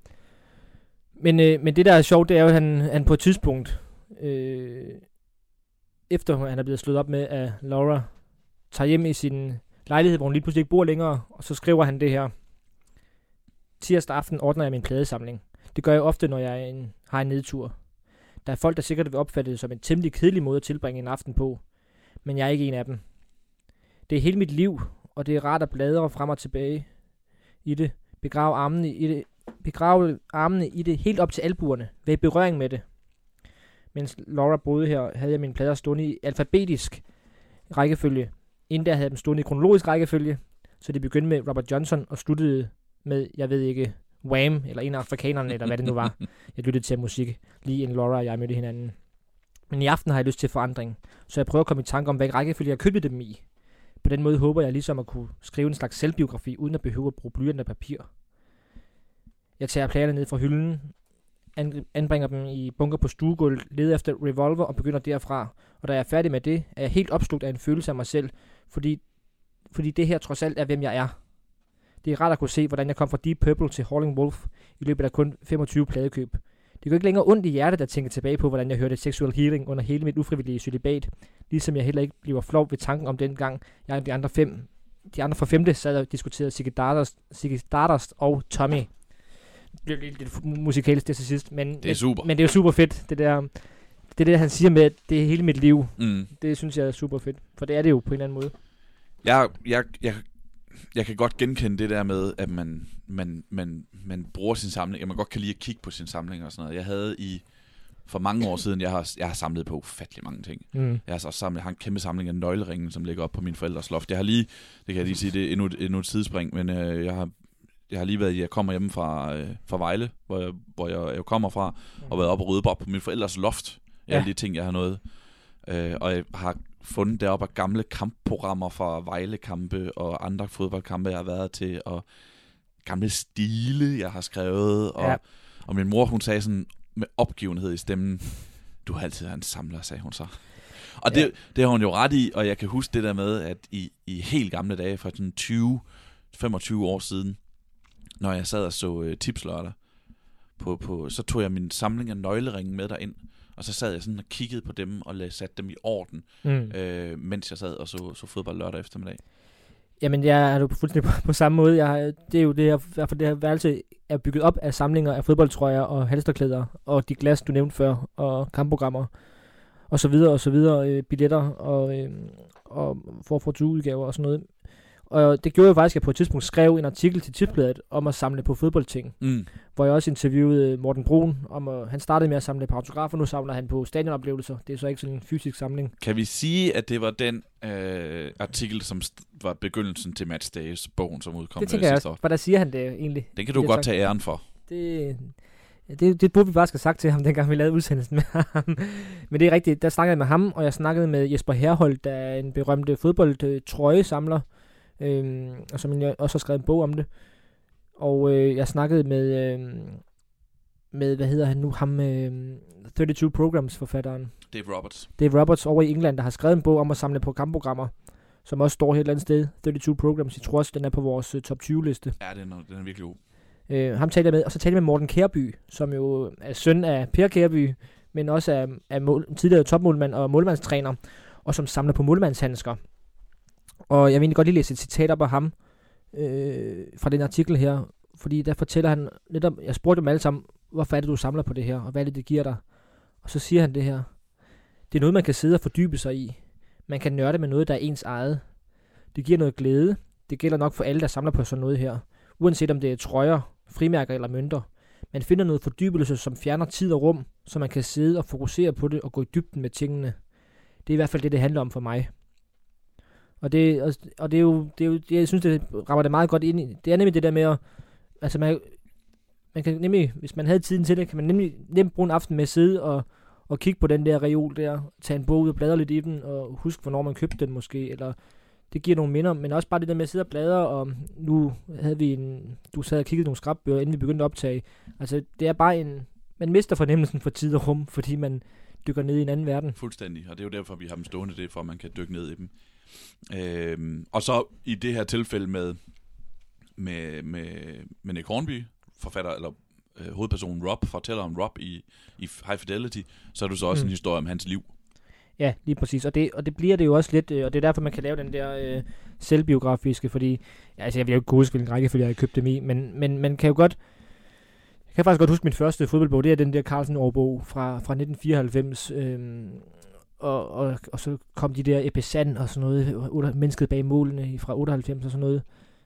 Men, øh, men det der er sjovt, det er jo, at han, han på et tidspunkt, øh, efter han er blevet slået op med, at Laura tager hjem i sin lejlighed, hvor hun lige pludselig ikke bor længere, og så skriver han det her. tirsdag aften ordner jeg min pladesamling. Det gør jeg ofte, når jeg en, har en nedtur. Der er folk, der sikkert vil opfatte det som en temmelig kedelig måde at tilbringe en aften på, men jeg er ikke en af dem. Det er hele mit liv, og det er rart at bladre frem og tilbage i det, begrave armene i det, begrave armene i det helt op til albuerne, i berøring med det. Mens Laura boede her, havde jeg mine plader stående i alfabetisk rækkefølge. Inden der havde jeg dem stående i kronologisk rækkefølge, så det begyndte med Robert Johnson og sluttede med, jeg ved ikke, Wham, eller en af afrikanerne, eller hvad det nu var. Jeg lyttede til musik, lige en Laura og jeg mødte hinanden. Men i aften har jeg lyst til forandring, så jeg prøver at komme i tanke om, hvad rækkefølge jeg købte dem i. På den måde håber jeg ligesom at kunne skrive en slags selvbiografi, uden at behøve at bruge blyant af papir. Jeg tager plagerne ned fra hylden, anbringer dem i bunker på stuegulvet, leder efter revolver og begynder derfra. Og da jeg er færdig med det, er jeg helt opslugt af en følelse af mig selv, fordi, fordi det her trods alt er, hvem jeg er. Det er rart at kunne se, hvordan jeg kom fra Deep Purple til Howling Wolf i løbet af kun 25 pladekøb. Det går ikke længere ondt i hjertet at tænke tilbage på, hvordan jeg hørte Sexual Healing under hele mit ufrivillige celibat, ligesom jeg heller ikke bliver flov ved tanken om den gang, jeg og de andre fem, de andre fra femte sad og diskuterede Ziggy Stardust, Ziggy Stardust og Tommy. Blev lidt, lidt musikalsk det til sidst, men, Det er super. men, men det er jo super fedt, det der, det der han siger med, at det er hele mit liv. Mm. Det synes jeg er super fedt, for det er det jo på en eller anden måde. Jeg, jeg, jeg, jeg kan godt genkende det der med, at man, man, man, man bruger sin samling, at man godt kan lide at kigge på sin samling og sådan noget. Jeg havde i, for mange år siden, jeg har, jeg har samlet på ufattelig mange ting. Mm. Jeg har så samlet, jeg har en kæmpe samling af nøgleringen, som ligger op på min forældres loft. Jeg har lige, det kan jeg lige sige, det er endnu, endnu et sidespring, men øh, jeg har jeg har lige været, jeg kommer hjemme fra, øh, fra Vejle, hvor jeg, hvor jeg, jeg kommer fra, og været oppe og rydde op på min forældres loft. Ja. Alle de ting, jeg har nået. Øh, og jeg har fundet deroppe af gamle kampprogrammer fra Vejle-kampe og andre fodboldkampe, jeg har været til, og gamle stile, jeg har skrevet. Og, ja. Og min mor, hun sagde sådan med opgivenhed i stemmen, du har altid været en samler, sagde hun så. Og det, Ja. det har hun jo ret i, og jeg kan huske det der med, at i, i helt gamle dage, for sådan 20, 25 år siden, når jeg sad og så øh, tipslørdag, på, på, så tog jeg min samling af nøgleringen med derind, og så sad jeg sådan og kiggede på dem, og lagde, satte dem i orden, Mm. øh, mens jeg sad og så, så fodbold lørdag eftermiddag. Jamen, jeg er jo fuldstændig på, på samme måde. Jeg, det er jo det her, for det her værelse er bygget op af samlinger af fodboldtrøjer og halsterklæder, og de glas, du nævnte før, og kampprogrammer, og så videre, og så videre, øh, billetter, og, øh, og for for udgaver og sådan noget. Og det gjorde jo faktisk, at jeg på et tidspunkt skrev en artikel til Tipsbladet om at samle på fodboldting, Mm. hvor jeg også interviewede Morten Brun om, at han startede med at samle på autografer, nu samler han på stadionoplevelser. Det er så ikke sådan en fysisk samling. Kan vi sige, at det var den øh, artikel, som var begyndelsen til Match Days, bogen, som udkom det øh, tænker jeg også. Hvordan siger han det egentlig? Den kan du Det godt tage æren for. Det, det, det burde vi bare have sagt til ham, dengang vi lavede udsendelsen med ham. Men det er rigtigt, der snakkede jeg med ham, og jeg snakkede med Jesper Herhold, der er en berømte fodboldtrøjesamler, øhm, og som jeg også har skrevet en bog om det. Og øh, jeg snakkede med, øh, med, hvad hedder han nu, ham, øh, 32 Programs forfatteren. Dave Roberts. Dave Roberts over i England, der har skrevet en bog om at samle på kampprogrammer, som også står her et eller andet sted. 32 Programs, jeg tror også, den er på vores øh, top 20 liste. Ja, den er, den er virkelig god. Øh, ham talte jeg med, og så talte jeg med Morten Kærby, som jo er søn af Per Kærby, men også er, er mål, tidligere topmålmand og målmandstræner, og som samler på målmandshandsker. Og jeg vil egentlig godt lige læse et citat op af ham, øh, fra den artikel her, fordi der fortæller han netop, jeg spurgte dem alle sammen, hvorfor er det, du samler på det her, og hvad er det, det giver dig? Og så siger han det her, det er noget, man kan sidde og fordybe sig i. Man kan nørde med noget, der er ens eget. Det giver noget glæde. Det gælder nok for alle, der samler på sådan noget her uanset om det er trøjer, frimærker eller mønter. Man finder noget fordybelse, som fjerner tid og rum, så man kan sidde og fokusere på det og gå i dybden med tingene. Det er i hvert fald det, det handler om for mig. Og det, og, og det er jo, det er jo det, jeg synes, det rammer det meget godt ind i. Det er nemlig det der med at, altså man, man kan nemlig, hvis man havde tiden til det, kan man nemlig nemt bruge en aften med at sidde og, og kigge på den der reol der, tage en bog ud og bladre lidt i den, og huske, hvornår man købte den måske, eller det giver nogle minder, men også bare det der med at sidde og bladre, og nu havde vi en, du sad og kiggede nogle skrabbøger, inden vi begyndte at optage. Altså, det er bare en, man mister fornemmelsen for tid og rum, fordi man dykker ned i en anden verden. Fuldstændig, og det er jo derfor, vi har dem stående, det er for, at man kan dykke ned i dem. Øhm, og så i det her tilfælde med, med, med, med Nick Hornby, forfatter, eller øh, hovedpersonen Rob, fortæller om Rob i, i High Fidelity, så er du så også Mm. en historie om hans liv. Ja, lige præcis. Og det, og det bliver det jo også lidt, øh, og det er derfor, man kan lave den der øh, selvbiografiske, fordi, altså jeg vil jo ikke kunne huske, hvilken rækkefølge jeg har købt dem i, men, men man kan jo godt, jeg kan faktisk godt huske min første fodboldbog, det er den der Carlsen årbog fra, fra 1994, øhm, og, og, og så kom de der Episan og sådan noget, mennesket bag målene fra 98 og sådan noget.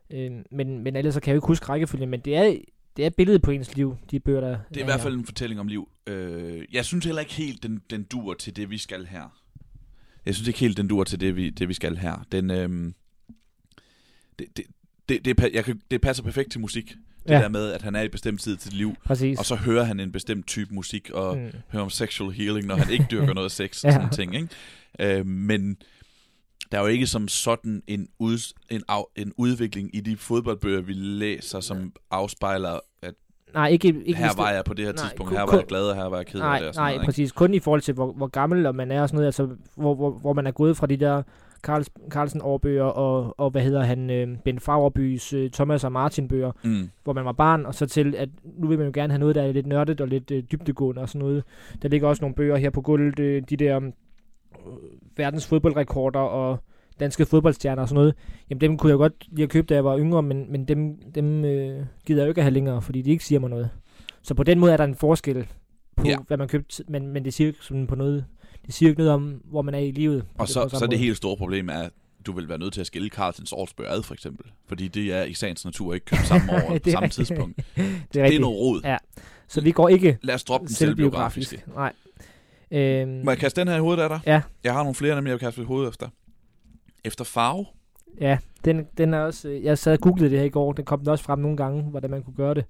Øhm, men, men ellers så kan jeg jo ikke huske rækkefølgen, men det er, det er billedet på ens liv, de bøger, der Det er i hvert fald en fortælling om liv. Øh, jeg synes heller ikke helt, den, den dur til det, vi skal her. Jeg synes ikke helt, den dur til det, vi, det, vi skal her. Den, øhm, det, det, det, det, jeg kan, det passer perfekt til musik. Det Ja. der med, at han er i et bestemt tid til liv, Præcis. og så hører han en bestemt type musik, og mm. hører om sexual healing, når han ikke dyrker noget sex og Ja. sådan ting. Ikke? Øh, men der er jo ikke som sådan en, ud, en, af, en udvikling i de fodboldbøger, vi læser, som afspejler, at Nej, ikke, ikke her var jeg på det her Nej, tidspunkt, kun- her var jeg glad, og her var jeg ked af Nej, det. Og sådan nej, noget, præcis. Kun i forhold til, hvor, hvor gammel man er og sådan noget, altså, hvor, hvor, hvor man er gået fra de der Carls, Carlsen årbøger og, og, hvad hedder han, øh, Ben Fauerbys øh, Thomas og Martin bøger, Mm. hvor man var barn, og så til, at nu vil man jo gerne have noget, der er lidt nørdet og lidt øh, dybdegående og sådan noget. Der ligger også nogle bøger her på gulvet, øh, de der øh, verdens fodboldrekorder og danske fodboldstjerner og sådan noget. Jamen dem kunne jeg godt lige have købt, da jeg var yngre, men, men dem, dem øh, gider jeg jo ikke at have længere, fordi de ikke siger mig noget. Så på den måde er der en forskel på, Ja. hvad man købt, men, men det siger ikke sådan på noget, det siger ikke noget om, hvor man er i livet. Og så, så er det helt store problem er, at du vil være nødt til at skille Carlsens årsbøger ad, for eksempel. Fordi det er i sagens natur ikke købt samme år Det på samme tidspunkt. det er, Det er rigtigt. noget rod. Ja. Så vi går ikke Lad os droppe den selvbiografisk. selvbiografiske. Nej. Øhm, Må jeg kaste den her i hovedet af dig? Ja. Jeg har nogle flere, nemlig jeg vil kaste i hovedet efter. Efter farve. Ja, den, den er også... øh, Jeg sad og googlede det her i går. Den kom den også frem nogle gange, hvordan man kunne gøre det.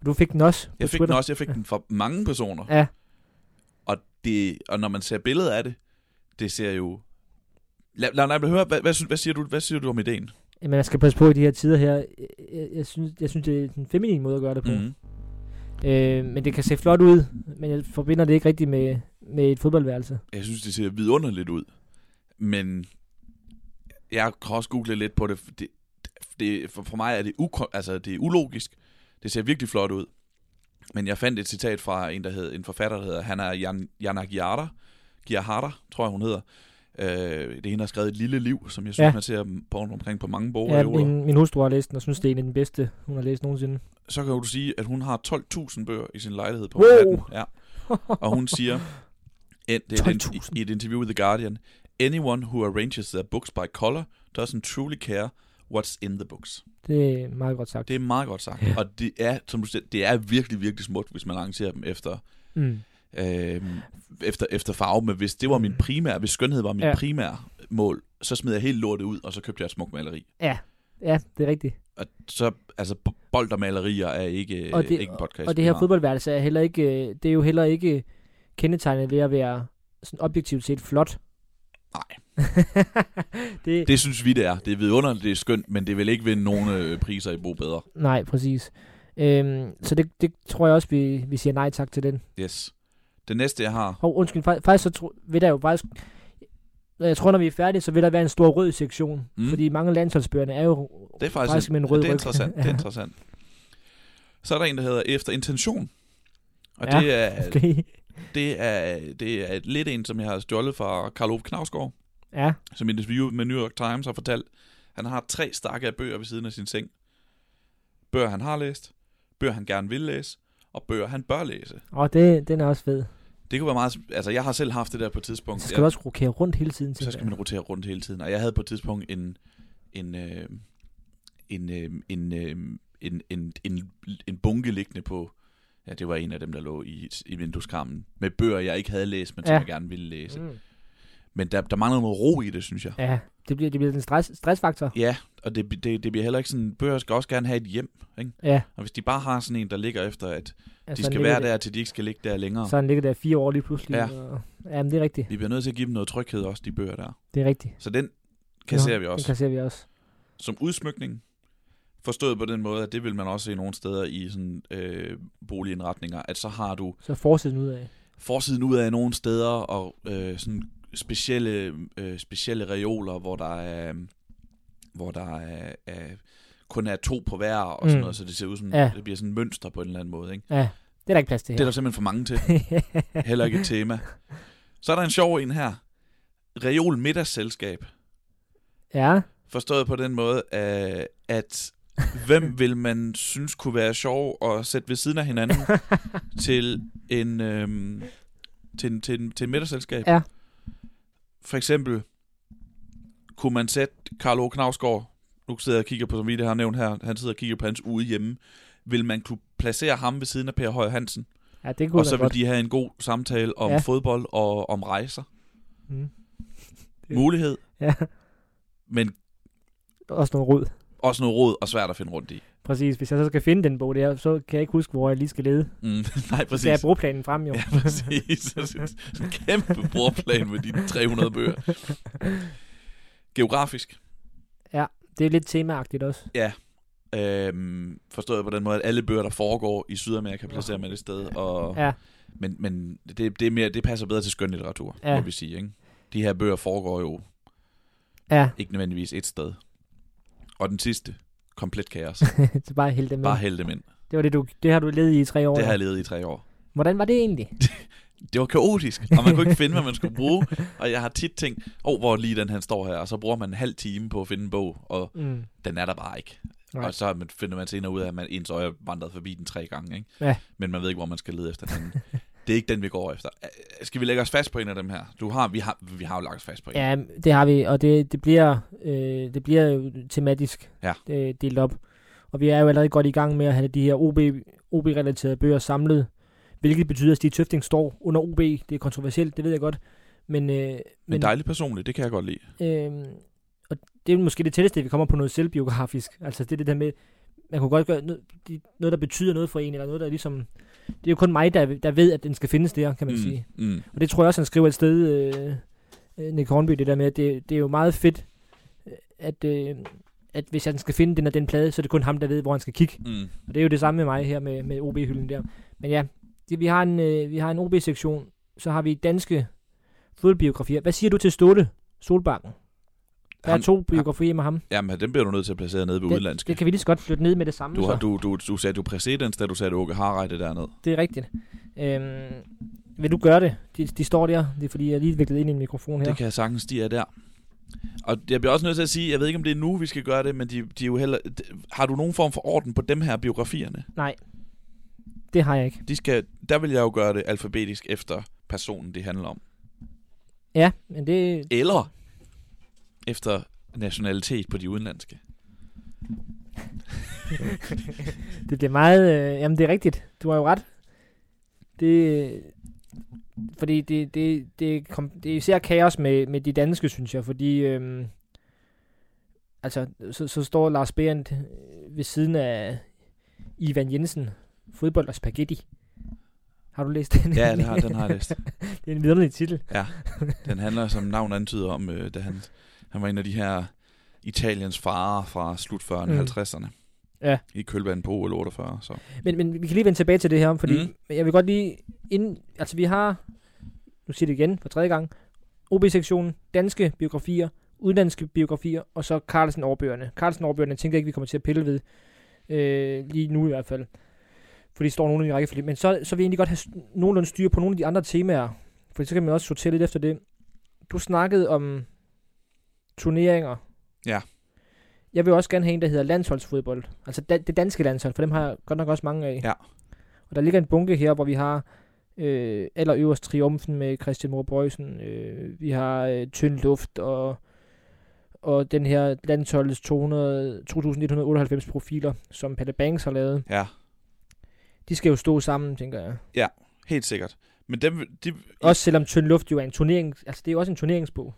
Og du fik den også Jeg fik Twitter. den også, jeg fik den fra mange personer. Ja, Og, det, og når man ser billedet af det, det ser jo... Lad, lad, lad mig høre, hvad, hvad, hvad, siger du, hvad siger du om ideen? men man skal passe på i de her tider her. Jeg, jeg, synes, jeg synes, det er en feminin måde at gøre det på. Mm. Øh, men det kan se flot ud, men jeg forbinder det ikke rigtigt med, med et fodboldværelse. Jeg synes, det ser vidunderligt ud. Men jeg har også googlet lidt på det. det, det for, for mig er det, uko, altså, det er ulogisk. Det ser virkelig flot ud. Men jeg fandt et citat fra en, der hed, en forfatter, der hedder Hanna Jan, Jana Giarda, Giarharda, tror jeg, hun hedder. Øh, det er hende, der har skrevet Et lille liv, som jeg synes, ja. Man ser på omkring på mange bog. Ja, min, min hustru har læst den, og synes, det er en af de bedste, hun har læst nogensinde. Så kan du sige, at hun har 12.000 bøger i sin lejlighed på Wow. Manhattan. Ja. Og hun siger, en, det er et, 12.000. i et interview with The Guardian, Anyone who arranges their books by color doesn't truly care what's in the books. Det er meget godt sagt. Det er meget godt sagt. Ja. Og det er, som du siger, det er virkelig, virkelig smukt, hvis man arrangerer dem efter, Mm. øh, efter, efter farve. Men hvis det var min primære, hvis skønhed var min ja. Primære mål, så smed jeg helt lortet ud, og så købte jeg et smukt maleri. Ja, ja, det er rigtigt. Og så, altså, bold og malerier er ikke, Og det- ikke en podcast. Og det her fodboldværelse er heller ikke, øh, det er jo heller ikke kendetegnet ved at være sådan objektivt set flot. Nej. det, Det synes vi, det er. Det er vidunderligt, det er skønt, men det vil ikke vinde nogen øh, priser i Bo Bedre. Nej, præcis. Øhm, så det, det tror jeg også, vi, vi siger nej tak til den. Yes. Det næste, jeg har... Og undskyld, fa- faktisk så tro, vil der jo faktisk... Jeg tror, når vi er færdige, så vil der være en stor rød sektion. Mm. Fordi mange landsholdsbøgerne er jo Det er faktisk, faktisk med en ja, rød det er interessant. Det er interessant. Så er der en, der hedder Efter Intention. Og Ja, det, er, okay. Det, er, det er et lidt en, som jeg har stjålet fra Karl Ove Knavsgaard, Ja, som i et interview med New York Times har fortalt, han har tre stakke af bøger ved siden af sin seng. Bøger, han har læst, bøger, han gerne vil læse, og bøger, han bør læse. og det, den er også fed. Det kunne være meget... Altså, jeg har selv haft det der på et tidspunkt. Så skal du også rokere rundt hele tiden. så skal jeg. man rotere rundt hele tiden. Og jeg havde på et tidspunkt en en øh, en, øh, en, øh, en, en, en, en bunke liggende på ja, det var en af dem, der lå i, i vindueskarmen, med bøger, jeg ikke havde læst, men som Ja. jeg gerne ville læse. Mm. Men der, der mangler noget ro i det, synes jeg. Ja, det bliver, det bliver en stress, stressfaktor. Ja, og det, det, det bliver heller ikke sådan, bøger skal også gerne have et hjem, ikke? Ja. Og hvis de bare har sådan en, der ligger efter, at Altså, de skal være der, til de ikke skal ligge der længere. Så han ligger der fire år lige pludselig. Ja. Og, jamen, det er rigtigt. Vi bliver nødt til at give dem noget tryghed også, de bøger der. Det er rigtigt. Så den kasserer Nå, vi Den også. kasserer vi også. som udsmykning. Forstået på den måde, at det vil man også se nogle steder i sådan øh, boligindretninger, at så har du Så forsiden ud af. forsiden ud af nogle steder og øh, sådan specielle øh, specielle reoler, hvor der er hvor der er, er kun er to på hver og sådan Mm. noget, så det ser ud som Ja. det bliver sådan mønster på en eller anden måde, ikke? Ja, det er der ikke plads til Det er her. der simpelthen for mange til. Heller ikke et tema. Så er der en sjov en her. reol middagsselskab. Ja, Forstået på den måde, øh, at hvem vil man synes kunne være sjov at sætte ved siden af hinanden til en, øhm, til, en, til, en, til en middagsselskab? Ja. For eksempel kunne man sætte Karl O. Knavsgaard, nu sidder jeg og kigger på, som vi det har nævnt her, han sidder og kigger på hans ude hjemme. Vil man kunne placere ham ved siden af Per Højer Hansen? ja det kunne Og så vil godt. de have en god samtale om ja. fodbold og om rejser. Mm. Det- Mulighed, Ja, men også noget rod. Også noget råd og svært at finde rundt i. Præcis. Hvis jeg så skal finde den bog der, så kan jeg ikke huske, hvor jeg lige skal lede. Mm, nej, Så skal jeg præcis. bruge planen frem, jo. Ja, præcis. en kæmpe bordplan med de 300 bøger. Geografisk. det er lidt temaagtigt også. Øhm, forstået på den måde, at alle bøger, der foregår i Sydamerika, placerer man et sted. Og, Ja, Men, men det, det, er mere, det passer bedre til skønlitteratur, Ja. ja. må vi sige. Ikke? De her bøger foregår jo ja. ikke nødvendigvis et sted. Og den sidste, komplet kaos. så bare hælde dem Bare ind. hælde dem ind. Det var det, du, det har du levet i i tre år. Det har jeg levet i tre år. Hvordan var det egentlig? Det var kaotisk, og man kunne ikke finde, hvad man skulle bruge. Og jeg har tit tænkt, åh, oh, hvor lige den han står her, og så bruger man en halv time på at finde en bog, og Mm. den er der bare ikke. Nej. Og så finder man senere ud af, at man ens øje vandret forbi den tre gange, ikke? Ja. Men man ved ikke, hvor man skal lede efter den. Det er ikke den, vi går efter. Skal vi lægge os fast på en af dem her? Du har, vi, har, vi har jo lagt os fast på en. Ja, det har vi, og det, det, bliver, øh, det bliver jo tematisk Ja. øh, delt op. Og vi er jo allerede godt i gang med at have de her OB, OB-relaterede bøger samlet, hvilket betyder, at Stig Tøfting står under OB. Det er kontroversielt, det ved jeg godt. Men, øh, Men men dejligt personligt, det kan jeg godt lide. øh, og det er måske det tætteste, vi kommer på noget selvbiografisk. Altså det er det der med, man kunne godt gøre noget, de- noget, der betyder noget for en, eller noget, der ligesom... Det er jo kun mig, der, der ved, at den skal findes der, kan man mm. sige. mm. Og det tror jeg også, han skriver et sted, øh, øh, Nick Hornby, det der med, at det, det er jo meget fedt, øh, at, øh, at hvis han skal finde den og den plade, så er det kun ham, der ved, hvor han skal kigge. Mm. Og det er jo det samme med mig her med, med OB-hylden der. Men ja, det, vi har en, øh, vi har en OB-sektion, så har vi danske fodboldbiografier. Hvad siger du til Ståle Solbakken? Der er Ham- to biografier med ham. Jamen, dem bliver du nødt til at placere nede ved Det, udlandske. det kan vi lige så godt flytte ned med det samme. Du, så. har, du, du, du satte jo præcedens, da du satte Åke Harreide derned. Det er rigtigt. Øhm, vil du gøre det? De, de står der. Det er fordi, jeg er lige viklet ind i en mikrofon her. Det kan jeg sagtens, de er der. Og jeg bliver også nødt til at sige, jeg ved ikke, om det er nu, vi skal gøre det, men de, de er jo heller... de- Har du nogen form for orden på dem her biografierne? Nej, det har jeg ikke. De skal, der vil jeg jo gøre det alfabetisk efter personen, det handler om. Ja, men det... Eller efter nationalitet på de udenlandske. Det bliver meget... Øh, jamen, det er rigtigt. Du har jo ret. Det... Fordi det, det, det, kom, det er især kaos med, med de danske, synes jeg. Fordi... Øhm, altså, så, så står Lars Behrendt øh, ved siden af Ivan Jensen. Fodbold og spaghetti. Har du læst den? Ja, det har, den har jeg læst. det er en vidunderlig titel. Ja, den handler, som navn antyder om, øh, da han, han var en af de her Italiens farer fra slut 40'erne og Mm. 50'erne. Ja. I kølvandet på OL 48. Så. Men, men vi kan lige vende tilbage til det her, fordi Mm. jeg vil godt lige... Inden, altså vi har, nu siger det igen for tredje gang, OB-sektionen, danske biografier, udenlandske biografier, og så Carlsen overbøgerne. Carlsen overbøgerne tænker jeg ikke, vi kommer til at pille ved, øh, lige nu i hvert fald. For de står nogle i rækkefølge. Men så, så vil jeg egentlig godt have nogenlunde styr på nogle af de andre temaer. For så kan man også sortere lidt efter det. Du snakkede om turneringer. Ja. Jeg vil også gerne have en, der hedder landsholdsfodbold. Altså da, det danske landshold, for dem har jeg godt nok også mange af. Ja. Og der ligger en bunke her, hvor vi har øh, allerøverst triumfen med Christian Moore Bøjsen. Øh, vi har øh, tynd luft og, og den her landsholdets 200, 2198 profiler, som Palle Banks har lavet. Ja, De skal jo stå sammen, tænker jeg. helt sikkert. Men dem, de, Også selvom tynd luft jo er en turnering, altså det er jo også en turneringsbog.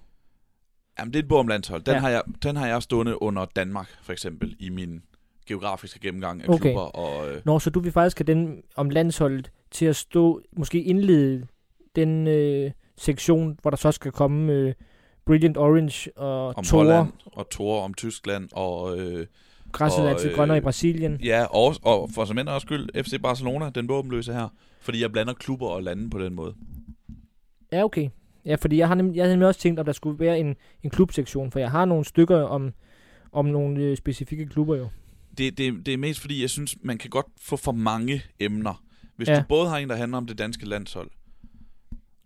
Jamen, det er et bog om landshold. Den, Ja. har jeg, den har jeg stående under Danmark, for eksempel, i min geografiske gennemgang af Okay. klubber. Og, øh, Nå, så du vil faktisk have den om landsholdet til at stå, måske indlede den øh, sektion, hvor der så skal komme øh, Brilliant Orange og om Thor, Holland, og Thor om Tyskland, og øh, græsset er til grønner i øh, Brasilien. ja, og, og for som ender også skyld, FC Barcelona, den våbenløse her. Fordi jeg blander klubber og lande på den måde. Ja, okay. Ja, fordi jeg, har nem, jeg havde nemlig også tænkt, om der skulle være en, en klubsektion, for jeg har nogle stykker om, om nogle øh, specifikke klubber jo. Det, det, det er mest fordi, jeg synes, man kan godt få for mange emner. Hvis Ja. du både har en, der handler om det danske landshold,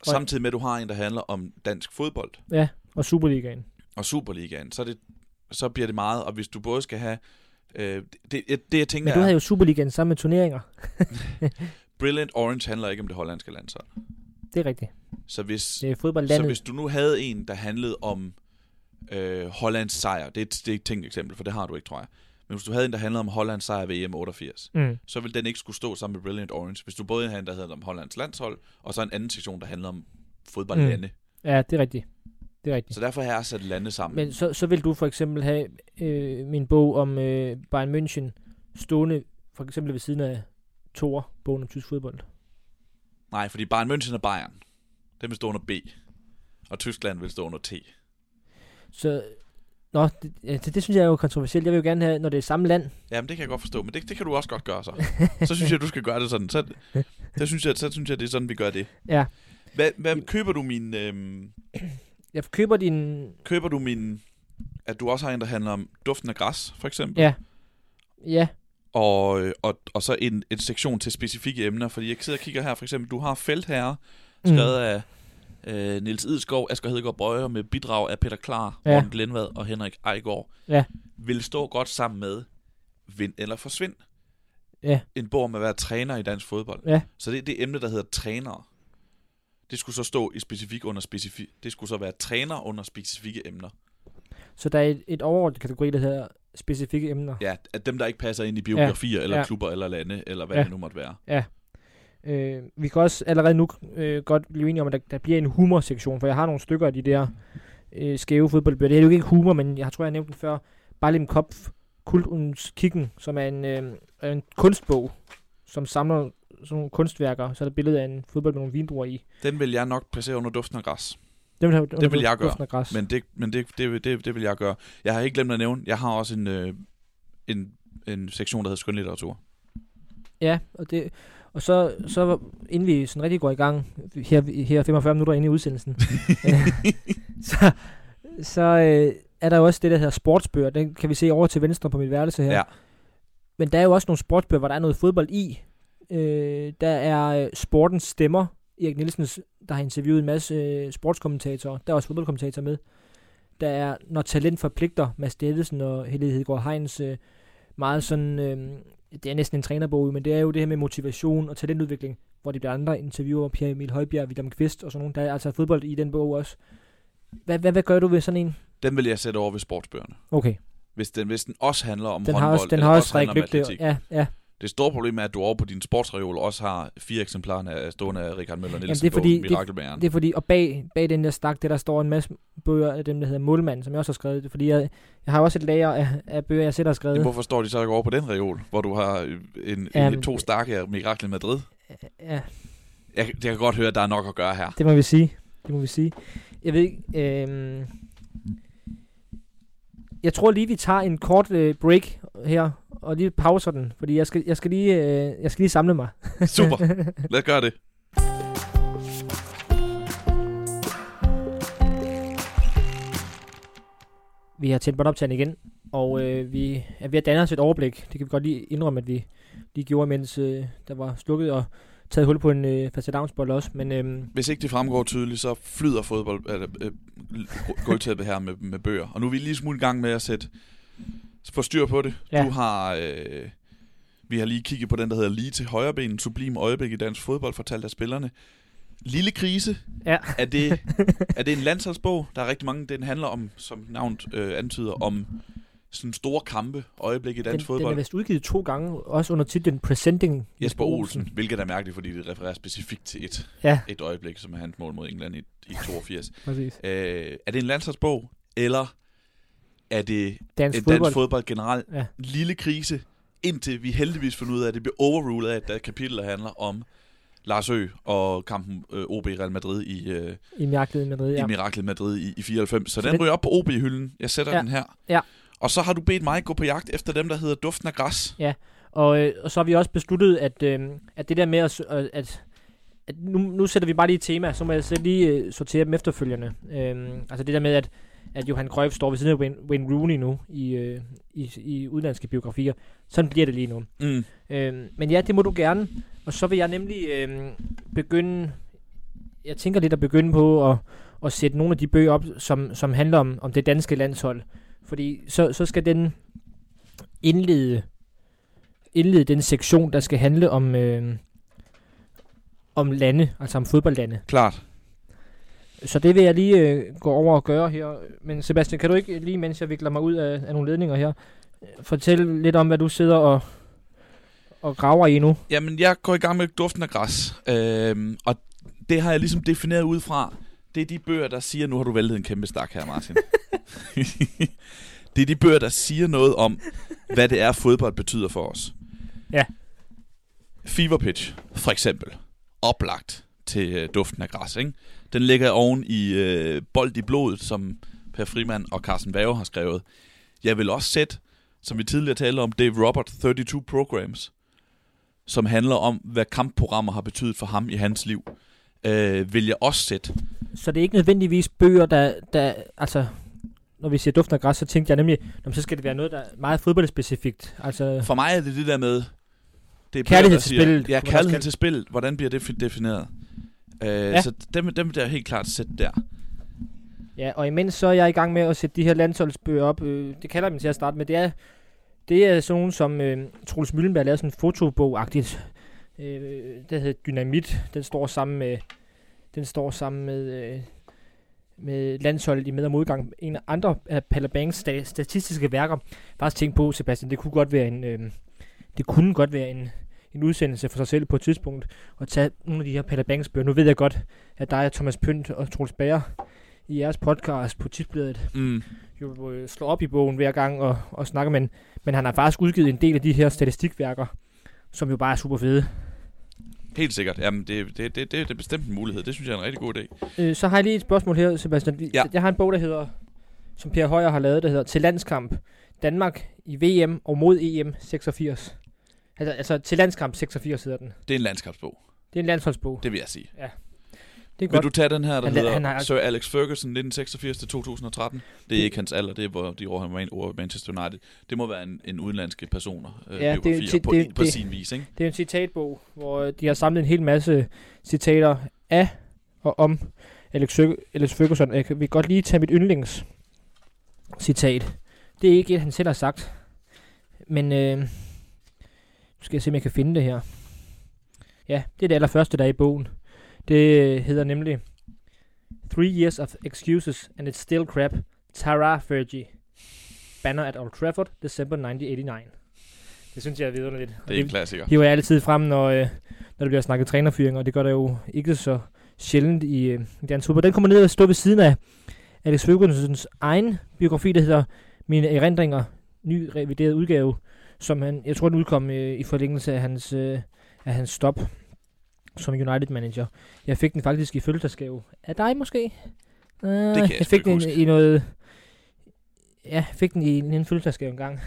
samtidig med, at du har en, der handler om dansk fodbold, Ja. Og Superligaen. og Superligaen, så, det, så bliver det meget, og hvis du både skal have... Øh, det, det, det, jeg tænker Men du er, havde jo Superligaen sammen med turneringer. Brilliant Orange handler ikke om det hollandske landshold. Det er rigtigt. Så hvis, Det er så hvis du nu havde en, der handlede om øh, Hollands sejr, det er, et, det er et tænkt eksempel, for det har du ikke, tror jeg. Men hvis du havde en, der handlede om Hollands sejr ved EM 88, Mm. så ville den ikke skulle stå sammen med Brilliant Orange. Hvis du både havde en, der havde om Hollands landshold, og så en anden sektion, der handlede om fodboldlande. Mm. Ja, det er rigtigt. Det er rigtigt. Så derfor har jeg sat lande sammen. Men så, så vil du for eksempel have øh, min bog om øh, Bayern München stående for eksempel ved siden af Thor, bogen om tysk fodbold. Nej, fordi Bayern München er Bayern. Den vil stå under B. Og Tyskland vil stå under T. Så, nå, det, det, det synes jeg er jo kontroversielt. Jeg vil jo gerne have, når det er samme land. Jamen, det kan jeg godt forstå, men det, det kan du også godt gøre så. Så synes jeg, du skal gøre det sådan. Så, så, synes jeg, så synes jeg, det er sådan, vi gør det. Ja. Hvad, hvad køber du min... Øhm, Jeg køber din... køber du min... At du også har en, der handler om duften af græs, for eksempel? Ja. Ja. Og, øh, og, og så en, en sektion til specifikke emner, fordi jeg sidder og kigger her, for eksempel, du har Feltherre, skrevet af øh, Niels Idskov, Asger Hedegaard Brøger, med bidrag af Peter Klar, Ja. Morten Glenvad og Henrik Ejgaard, Ja. vil stå godt sammen med Vind eller Forsvind. Ja. En bog om at være træner i dansk fodbold. Ja. Så det er det emne, der hedder trænere. Det skulle så stå i specifik under specifik. Det skulle så være træner under specifikke emner. Så der er et, et overordnet kategori, der hedder specifikke emner. Ja, at dem, der ikke passer ind i biografier, ja. eller Ja. klubber, eller lande, eller hvad Ja. det nu måtte være. Øh, vi kan også allerede nu øh, godt blive enige om, at der, der bliver en humorsektion, for jeg har nogle stykker af de der øh, skæve fodboldbøger. Det er jo ikke humor, men jeg tror, jeg nævnte den før. Balim Kopf, Kult und Kicken, som er en, øh, en kunstbog, som samler sådan nogle kunstværker. Så er der billede af en fodbold med nogle vindruer i. Den vil jeg nok placere under duften af græs. Det vil, Det vil jeg gøre, græs. Men det, men det, det, det, det vil jeg gøre. Jeg har ikke glemt at nævne, jeg har også en, øh, en, en sektion, der hedder skønlitteratur. Ja, og, det, og så, så inden vi sådan rigtig går i gang, her, her 45 minutter inde i udsendelsen, øh, så, så øh, er der jo også det, der hedder sportsbøger. Den kan vi se over til venstre på mit værelse her. Ja. Men der er jo også nogle sportsbøger, hvor der er noget fodbold i. Øh, der er øh, Sportens Stemmer. Erik Nielsens, der har interviewet en masse øh, sportskommentatorer. Der er også fodboldkommentatorer med. Der er Når Talent Forpligter, Mads Davidsen og Helle Hedegaard Heinz. Øh, meget sådan, øh, det er næsten en trænerbog, men det er jo det her med motivation og talentudvikling, hvor de bliver andre interviewer, Pierre Emil Højbjerg, William Kvist og sådan nogle. Der er altså fodbold i den bog også. Hvad, hvad, hvad gør du ved sådan en? Den vil jeg sætte over ved sportsbøgerne. Okay, Hvis den, hvis den også handler om den har håndbold, også, den har også handler Rik om atletik. Ja, ja. Det store problem er, at du over på din sportsreol også har fire eksemplarer af stående af Richard Møller Jamen, Nielsen det er fordi- det-. Det er fordi, og bag, bag den der stak, det der står en masse bøger af dem, der hedder Målmand, som jeg også har skrevet. Det er fordi, jeg, jeg har også et lager af, af bøger, jeg selv har skrevet. Hvorfor står de så ikke over på den reol, hvor du har øh, en, en, Jamen, to stakke af Mirakel Madrid? Ja, Jeg, jeg kan godt høre, at der er nok at gøre her. det må vi sige. Det må vi sige. Jeg ved ikke, øhm, jeg tror lige, vi tager en kort øh, break her, og lige pauser den, fordi jeg skal, jeg skal, lige, øh, jeg skal lige samle mig. Super. Lad os gøre det. Vi har tændt båndoptageren igen, og øh, vi er ved at danne os et overblik. Det kan vi godt lige indrømme, at vi lige gjorde, mens øh, der var slukket og taget hul på en øh, fastelavnsbold også. Men øh, Hvis ikke det fremgår tydeligt, så flyder fodbold, eller, øh, gulvtæppet her med, med bøger. Og nu er vi lige smule i gang med at sætte få styr på det. Ja. Du har... Øh, vi har lige kigget på den, der hedder Lige til højreben, en sublim øjeblik i dansk fodbold, fortalt af spillerne. Lille krise. ja, Er det, er det en landsholdsbog? Der er rigtig mange, den handler om, som navnet øh, antyder, om sådan store kampe, øjeblik i den, dansk den er fodbold. vist udgivet to gange, også under titlen Presenting Jesper Olsen, hvilket er mærkeligt, fordi det refererer specifikt til et, Ja. et øjeblik, som er hans mål mod England i, i 82. Præcis. Øh, er det en landsholdsbog, eller er det Dansk fodbold. dansk fodbold generelt Ja. lille krise, indtil vi heldigvis finder ud af, at det bliver overrulet af, at der er kapitel, der handler om Lars Ø og kampen øh, OB Real Madrid i, øh, I Miraklet Madrid, ja. ja. i Miraklet Madrid i, i 94. Så, Så den det- ryger op på OB-hylden. Jeg sætter Ja. den her. Ja. Og så har du bedt mig gå på jagt efter dem, der hedder Duften af Græs. Og, øh, og så har vi også besluttet, at, øh, at det der med at, at, at nu, nu sætter vi bare lige et tema, så må jeg selv lige øh, sortere dem efterfølgende. Øh, altså det der med, at, at Johan Cruyff står ved siden af Wayne, Wayne Rooney nu i, øh, i, i udlandske biografier. Sådan bliver det lige nu. Mm. Øh, men ja, det må du gerne. Og så vil jeg nemlig øh, begynde, jeg tænker lidt at begynde på at, at sætte nogle af de bøger op, som, som handler om, om det danske landshold. Fordi så, så skal den indlede, indlede den sektion, der skal handle om, øh, om lande, altså om fodboldlande. Klart. Så det vil jeg lige øh, gå over og gøre her. Men Sebastian, kan du ikke lige, mens jeg vikler mig ud af, af nogle ledninger her, øh, fortælle lidt om, hvad du sidder og, og graver i nu? Jamen, jeg går i gang med duften af græs. Øhm, og det har jeg ligesom defineret ud fra. Det er de bøger, der siger, nu har du væltet en kæmpe stak her, Martin. det er de bøger, der siger noget om, hvad det er, fodbold betyder for os. Ja. Fever Pitch, for eksempel. Oplagt til øh, duften af græs, ikke? Den ligger oven i øh, Bold i blodet, som Per Frimand og Carsten Vave har skrevet. Jeg vil også sætte, som vi tidligere talte om, Dave Robert 32 Programs, som handler om, hvad kampprogrammer har betydet for ham i hans liv, øh, vil jeg også sætte. Så det er ikke nødvendigvis bøger, der, der altså, når vi siger duften af græs, så tænkte jeg nemlig, så skal det være noget, der er meget fodboldspecifikt. Altså, For mig er det det der med... Det er Kærlighed til spillet, Ja, kærlighed til spillet. Hvordan bliver det fi- defineret? Øh, Ja. Så dem, dem jeg helt klart sætte der. ja, og imens så er jeg i gang med at sætte de her landsholdsbøger op. Øh, det kalder man til at starte med. Det er, det er sådan nogle, som øh, Troels Møllenberg lavede sådan en fotobog-agtigt. Øh, det hedder Dynamit. Den står sammen med, den står sammen med, øh, med landsholdet i med- og modgang. En af andre af Palle Banks sta- statistiske værker. Faktisk tænkt på, Sebastian, det kunne godt være en, øh, det kunne godt være en, en udsendelse for sig selv på et tidspunkt, og tage nogle af de her Palle Banks bøger. Nu ved jeg godt, at dig og Thomas Pynt og Troels Bager i jeres podcast på tipsbladet Mm. jo øh, slår op i bogen hver gang og, og snakker, men, men han har faktisk udgivet en del af de her statistikværker, som jo bare er super fede. Helt sikkert. Jamen, det, det, det, det, er bestemt en mulighed. Det synes jeg er en rigtig god idé. Øh, så har jeg lige et spørgsmål her, Sebastian. Ja. Jeg har en bog, der hedder, som Per Højer har lavet, der hedder Til landskamp. Danmark i VM og mod EM 86. Altså, altså til landskamp 86 hedder den. Det er en landskabsbog. Det er en landsholdsbog. Det vil jeg sige. Det er Vil godt. du tage den her, der Han- hedder han har Sir Alex Ferguson 1986-2013? Det er ikke hans alder, det er, hvor de råder over Manchester United. Det må være en, en udenlandske personer, øh, Ja, ja, det- det- på, det- på det- sin vis, ikke? Det er en citatbog, hvor øh, de har samlet en hel masse citater af og om Alex, Alex Ferguson. Jeg kan- vil godt lige tage mit yndlings citat. Det er ikke et, han selv har sagt. Men øh, skal jeg se, om jeg kan finde det her. Ja, det er det allerførste, der er i bogen. Det øh, hedder nemlig Three Years of Excuses and It's Still Crap. Tara Fergie. Banner at Old Trafford, December 1989. Det synes jeg er vidunderligt. Det er en klassiker. hiver jeg altid frem, når, øh, når der bliver snakket trænerfyring, og det gør der jo ikke så sjældent i, øh, i dansk fodbold. Den kommer ned og stå ved siden af Alex Fergusons egen biografi, der hedder Mine Erindringer, ny revideret udgave, som han, jeg tror, den udkom øh, i forlængelse af hans, øh, af hans stop som United-manager. Jeg fik den faktisk i fødselsdagsgave. Af dig måske? Uh, jeg jeg sgu fik den huske. i noget... Ja, jeg fik den i en, en fødselsdagsgave engang.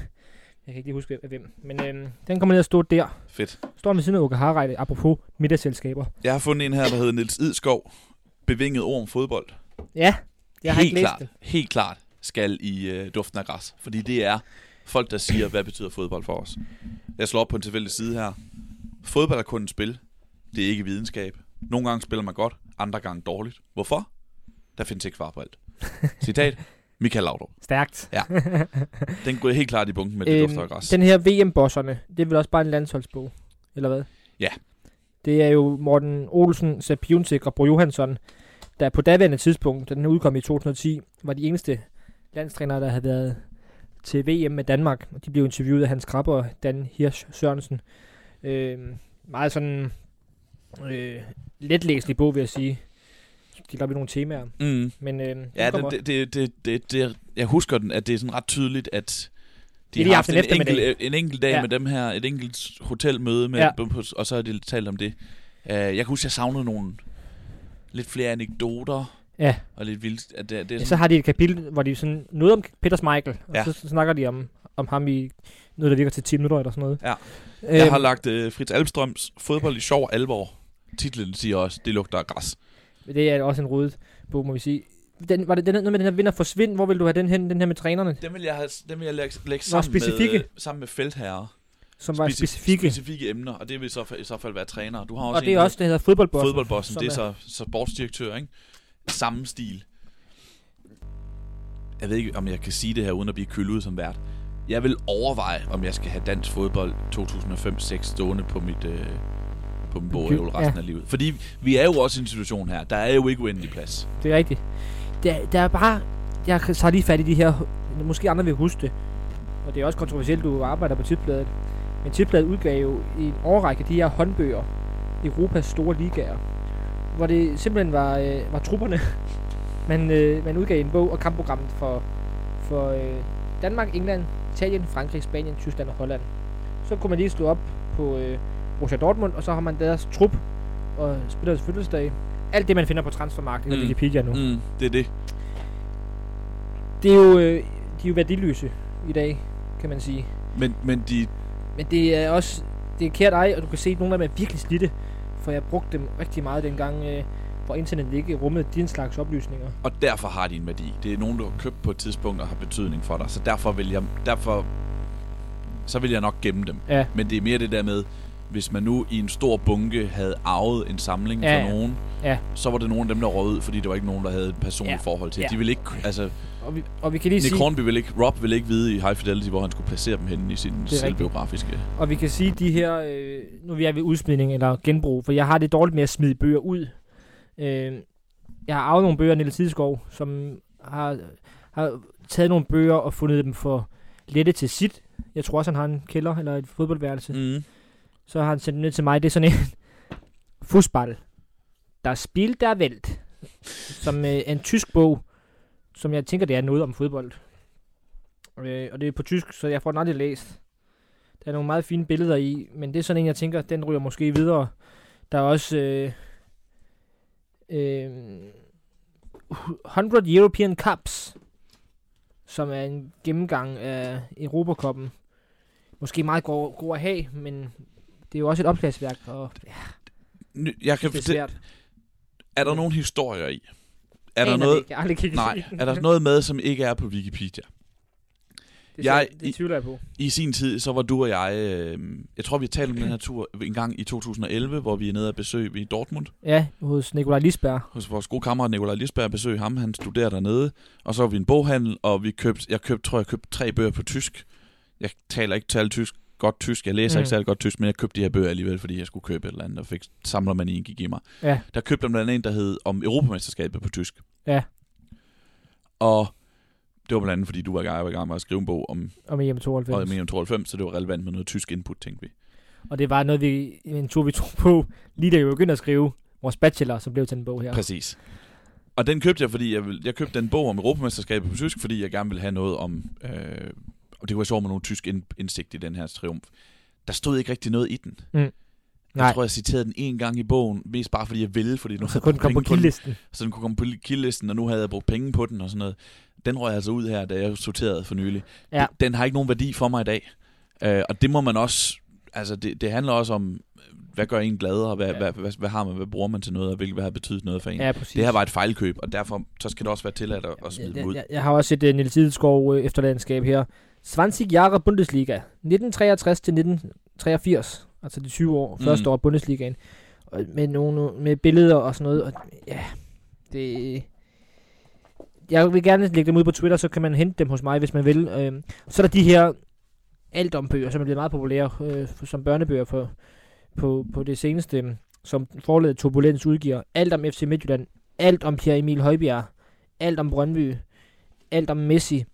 Jeg kan ikke lige huske, hvem. Men øhm, den kommer ned og stå der. Fedt. Står ved siden af Åke Harreide, apropos middagsselskaber. Jeg har fundet en her, der hedder Nils Idskov. Bevinget ord om fodbold. Ja, jeg har helt ikke læst klart, det. Helt klart skal i øh, duften af græs. Fordi det er folk, der siger, hvad betyder fodbold for os. Jeg slår op på en tilfældig side her. Fodbold er kun et spil. Det er ikke videnskab. Nogle gange spiller man godt, andre gange dårligt. Hvorfor? Der findes ikke svar på alt. Citat. Michael Laudrup. Stærkt. Den går helt klart i bunken med det dufter af græs. den her VM-bosserne, det er vel også bare en landsholdsbog, eller hvad? Ja. Det er jo Morten Olsen, Sepp Juntik og Bro Johansson, der på daværende tidspunkt, da den udkom i 2010, var de eneste landstrænere, der havde været til VM med Danmark. Og de blev interviewet af Hans Krabbe og Dan Hirsch Sørensen. Øh, meget sådan øh, letlæselig bog, vil jeg sige. De lavede nogle temaer. Mm. Men øh, Ja, kommer- det, det, det, det, det, jeg husker den, at det er sådan ret tydeligt, at de Det er har haft en en, enkelt, en enkelt dag Ja. med dem her, et enkelt hotelmøde, med, Ja. ja. og så har de talt om det. Uh, jeg kan huske, jeg savnede nogle lidt flere anekdoter, Ja. og lidt vildt. At det, det er Ja, så sådan, har de et kapitel, hvor de sådan noget om Peter Schmeichel, og Ja. så, snakker de om, om ham i noget, der virker til 10 minutter eller sådan noget. Ja. Øhm, jeg har lagt uh, Fritz Alpstrøms fodbold i sjov alvor. Titlen siger også, det lugter af græs. Det er også en rodet bog, må vi sige. Den, var det den, noget med den her vinder forsvind? Hvor vil du have den hen, den her med trænerne, Den vil jeg, have, den vil jeg lægge, lægge sammen, med, specifikke. øh, sammen med feltherrer. som var Speci- specifikke? Specifikke emner, og det vil i så i så fald være trænere. Du har også Og det en, er der også, det hedder fodboldbossen. fodboldbossen, det er er- så, så sportsdirektør, ikke? Samme stil. Jeg ved ikke, om jeg kan sige det her, uden at blive kølet ud som vært. Jeg vil overveje, om jeg skal have dansk fodbold 2005-6 stående på mit... Øh, på min bogreol resten Ja. af livet. Fordi vi er jo også i en situation her. Der er jo ikke uendelig plads. Det er rigtigt. Der, der er bare... Jeg tager lige fat i de her... Måske andre vil huske det. Og det er også kontroversielt, du arbejder på Tipsbladet. Men Tipsbladet udgav jo i en årrække de her håndbøger. Europas store ligaer. Hvor det simpelthen var, øh, var trupperne. man, øh, man udgav en bog og kampprogrammet for, for øh, Danmark, England, Italien, Frankrig, Spanien, Tyskland og Holland. Så kunne man lige slå op på øh, Borussia Dortmund, og så har man deres trup og spillers fødselsdag. Alt det, man finder på transfermarkedet Mm. Wikipedia nu. Mm, det er det. Det er jo, øh, de er jo værdiløse i dag, kan man sige. Men, men de, Men det er også, det er kært ej, og du kan se, at nogle af dem er virkelig slidte. For jeg brugte dem rigtig meget dengang, øh, hvor internet ikke rummede din slags oplysninger. og derfor har de en værdi. Det er nogen, du har købt på et tidspunkt og har betydning for dig. Så derfor vil jeg, derfor, så vil jeg nok gemme dem. Ja, Men det er mere det der med, hvis man nu i en stor bunke havde arvet en samling Ja, for nogen, Ja. så var det nogen af dem, der rød ud, fordi der var ikke nogen, der havde et personligt Ja. ja. forhold til. Ja. De ville ikke, altså, og vi, og vi kan lige Nick sige, Hornby ville ikke, Rob ville ikke vide i High Fidelity, hvor han skulle placere dem henne i sin rigtigt. selvbiografiske. og vi kan sige de her, øh, nu er vi ved udsmidning eller genbrug, for jeg har det dårligt med at smide bøger ud. Øh, jeg har arvet nogle bøger af Niels Tidskov, som har, har taget nogle bøger og fundet dem for lette til sit. Jeg tror også, han har en kælder eller et fodboldværelse. Mm. Så har han sendt den ned til mig. Det er sådan en Fußball. Der spil der Welt. Som øh, er en tysk bog, som jeg tænker, det er noget om fodbold. Øh, og det er på tysk, så jeg får den aldrig læst. Der er nogle meget fine billeder i, men det er sådan en, jeg tænker, den ryger måske videre. Der er også øh, øh, 100 European Cups, som er en gennemgang af Europakoppen. Måske meget god, god at have, men det er jo også et opslagsværk, og ja, Jeg kan det er svært. er der nogle historier i? Er der noget, ikke. Jeg har nej, i er der noget med, som ikke er på Wikipedia? det, jeg- det tvivler jeg på. I sin tid, så var du og jeg, øh, jeg tror vi har talt om den her tur en gang i 2011, hvor vi er nede og besøge i Dortmund. Ja, hos Nikolaj Lisberg. hos vores gode kammerat Nikolaj Lisberg besøg ham. Han studerer dernede. Og så var vi i en boghandel, og vi købte, jeg købte, tror jeg, købte tre bøger på tysk. Jeg taler ikke tal tysk, godt tysk. Jeg læser Mm. ikke særlig godt tysk, men jeg købte de her bøger alligevel, fordi jeg skulle købe et eller andet, og fik samlermanien gik i mig. Ja, Der købte jeg blandt andet en, der hed om Europamesterskabet på tysk. Ja. Og det var blandt andet, fordi du var, jeg var i gang med at skrive en bog om, om EM 92. om EM 92, så det var relevant med noget tysk input, tænkte vi. Og det var noget, vi, en tur, vi tog på, lige da vi begyndte at skrive vores bachelor, som blev til en bog her. Præcis. Og den købte jeg, fordi jeg, vil, jeg købte den bog om Europamesterskabet på tysk, fordi jeg gerne ville have noget om, øh, og det var sjovt med nogle tysk ind, indsigt i den her triumf. Der stod ikke rigtig noget i den. Nej, Jeg tror, jeg citerede den en gang i bogen, mest bare fordi jeg ville, fordi nu så kunne jeg den komme på kildlisten. så den kunne komme på kildlisten, og nu havde jeg brugt penge på den og sådan noget. Den røg altså ud her, da jeg sorterede for nylig. Ja. Den, den har ikke nogen værdi for mig i dag. Øh, og det må man også, altså det, det handler også om, hvad gør en glad, og hvad, Ja. ja. hvad, hvad, hvad, har man, hvad bruger man til noget, og hvilket hvad har betydet noget for en. Ja, præcis. Det her var et fejlkøb, og derfor så skal det også være tilladt at, at smide jeg, dem ud. jeg, jeg, har også et uh, Niels Tidskov uh, efterladenskab her. 20 Jahre Bundesliga. 1963 til 1983. Altså de 20 år. Mm. Første år af Bundesligaen. Og med, nogle, med billeder og sådan noget. Og, ja, det... Jeg vil gerne lægge dem ud på Twitter, så kan man hente dem hos mig, hvis man vil. Øhm, så er der de her alt om bøger, som er blevet meget populære øh, som børnebøger for, på, på det seneste, som forladet Turbulens udgiver. Alt om FC Midtjylland, alt om Pierre Emil Højbjerg, alt om Brøndby, alt om Messi.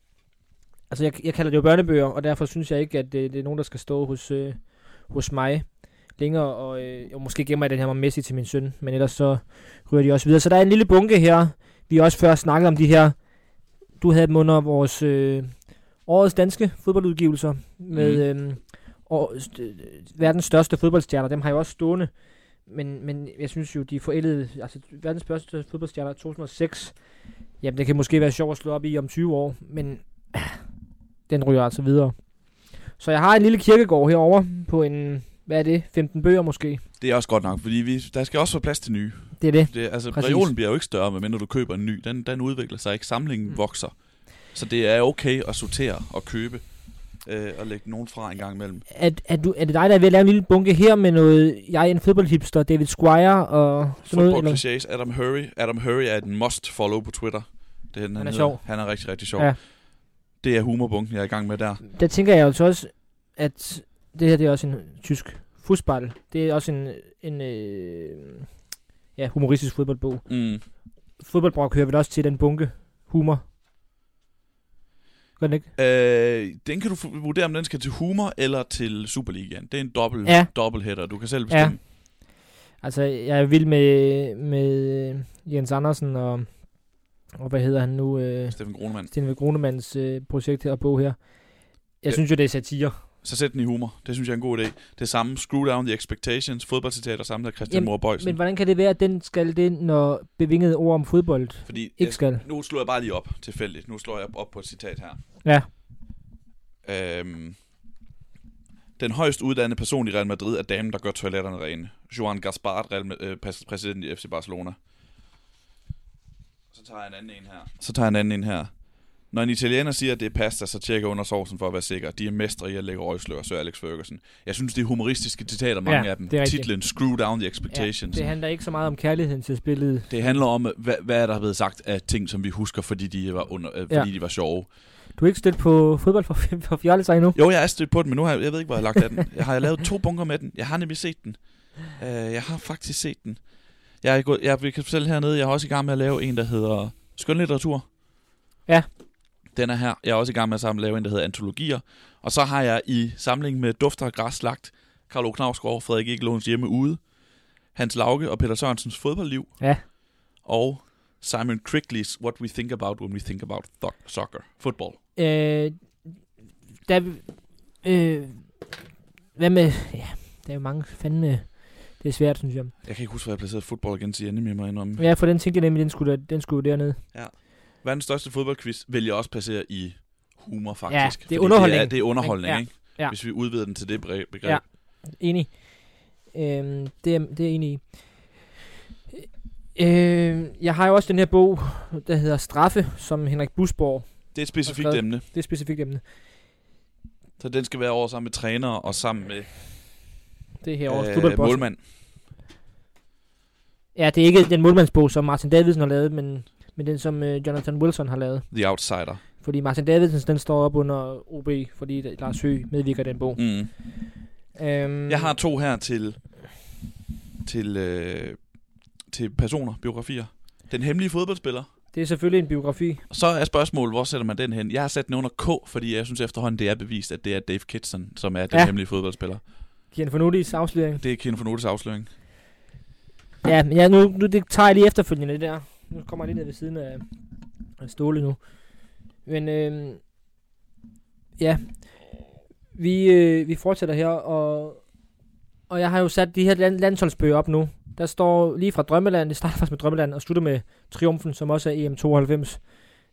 Altså, jeg, jeg kalder det jo børnebøger, og derfor synes jeg ikke, at det, det er nogen, der skal stå hos, øh, hos mig længere, og øh, jeg måske gemmer jeg den her med Messi til min søn, men ellers så ryger de også videre. Så der er en lille bunke her. Vi også før snakket om de her, du havde dem under vores øh, årets danske fodboldudgivelser med Mhm. øh, og, st- verdens største fodboldstjerner. Dem har jeg også stående. Men, men jeg synes jo, de forældede, altså verdens største fodboldstjerner 2006, jamen det kan måske være sjovt at slå op i om 20 år, men den ryger altså videre. Så jeg har en lille kirkegård herover på en, hvad er det, 15 bøger måske. Det er også godt nok, fordi vi, der skal også være plads til nye. Det er det. Det, altså, Præcis. reolen bliver jo ikke større, medmindre du køber en ny. Den, den udvikler sig ikke. Samlingen Mm. vokser. Så det er okay at sortere og købe. øh, og lægge nogen fra en gang imellem. Er, er, du, er det dig, der er ved at lave en lille bunke her med noget, jeg er en fodboldhipster, David Squire og sådan noget? Football Eller? clichés. Adam Hurry. Adam Hurry er en must follow på Twitter. Det den, Han er hedder. sjov. Han er rigtig, rigtig sjov. Ja. Det er humorbunken, jeg er i gang med der. Der tænker jeg jo så også, at det her det er også en tysk fodbold. Det er også en, en øh, ja, humoristisk fodboldbog. Mm. Fodboldbrok hører vel også til den bunke humor. Gør den ikke? Øh, den kan du vurdere, om den skal til humor eller til Superligaen. Det er en dobbelt, Ja. dobbelthætter. Du kan selv Ja. bestemme. Altså, jeg er vild med, med Jens Andersen og, og hvad hedder han nu? Øh, Steffen Grunemann. Sten Grunemanns øh, projekt her og bog her. Jeg Ja. synes jo, det er satire. Så sæt den i humor. Det synes jeg er en god idé. Det samme Screw Down the Expectations, fodboldcitater samlet af Christian Mor Bøjsen. Men hvordan kan det være, at den skal det, når bevingede ord om fodbold Fordi ikke skal? Nu slår jeg bare lige op tilfældigt. Nu slår jeg op på et citat her. Ja. Øhm, den højst uddannede person i Real Madrid er damen, der gør toiletterne rene. Joan Gaspard, Real, øh, præs- præsident i FC Barcelona. Så tager jeg en anden en her. Så tager jeg en anden en her. Når en italiener siger, at det er pasta, så tjekker jeg under sovsen for at være sikker. De er mestre i at lægge røgslør, så Alex Ferguson. Jeg synes, det er humoristiske citater, mange Ja, af dem. det er. Titlen Screw Down the Ja, Expectations. det handler ikke så meget om kærligheden til spillet. Det handler om, hvad, hvad er der blevet sagt af ting, som vi husker, fordi de var, under, øh, fordi Ja. de var sjove. Du er ikke stødt på fodbold for, for fjollet endnu? Jo, jeg er stødt på den, men nu har jeg, jeg ved ikke, hvor jeg har lagt af den. Jeg har lavet to bunker med den. Jeg har nemlig set den. Uh, jeg har faktisk set den. Jeg, er gået, jeg vi kan fortælle hernede, jeg er også i gang med at lave en, der hedder Skønlitteratur. Ja. Den er her. Jeg er også i gang med at sammen lave en, der hedder Antologier. Og så har jeg i samling med Dufter og Græs lagt Karl O. Knavsgaard, Frederik Egelunds hjemme ude, Hans Lauke og Peter Sørensens fodboldliv. Ja. Og Simon Crickley's What We Think About When We Think About Th- Soccer. Football. Øh, der, øh, hvad med... Ja, der er jo mange fandme... Det er svært, synes jeg. Jeg kan ikke huske, hvor jeg placerede fodbold igen til ende med mig om. Ja, for den tænkte jeg nemlig, den skulle, der, den skulle dernede. Verdens største fodboldquiz vil jeg også placere i humor, faktisk. Ja, det er underholdning. Det er, det er underholdning, Ja, ikke? ja. Hvis vi udvider den til det begreb. Ja. Enig. Øhm, det, er, det er jeg enig i. Øh, jeg har jo også den her bog, der hedder Straffe, som Henrik Busborg. Det er et specifikt emne. Det er specifikt emne. Så den skal være over sammen med trænere og sammen med Det er her over øh, målmand. Ja, det er ikke den målmandsbog, som Martin Davidsen har lavet, men, men den, som øh, Jonathan Wilson har lavet. The Outsider. Fordi Martin Davidsen, den står op under OB, fordi Lars Høgh medvirker den bog. Mm. Øhm, Jeg har to her til til, øh, til personer, biografier. Den hemmelige fodboldspiller. Det er selvfølgelig en biografi. Og så er spørgsmålet, hvor sætter man den hen? Jeg har sat den under K, fordi jeg synes efterhånden, det er bevist, at det er Dave Kitson, som er den Ja. hemmelige fodboldspiller. Kian Fornutis afsløring. Det er Kino Fornotes afsløring. Ja, men ja, nu, nu det tager jeg lige efterfølgende det der. Nu kommer jeg lige ned ved siden af, af Ståle nu. Men øhm, ja, vi, øh, vi fortsætter her, og, og jeg har jo sat de her land, landsholdsbøger op nu. Der står lige fra Drømmeland, det starter faktisk med Drømmeland, og slutter med Triumfen, som også er EM92.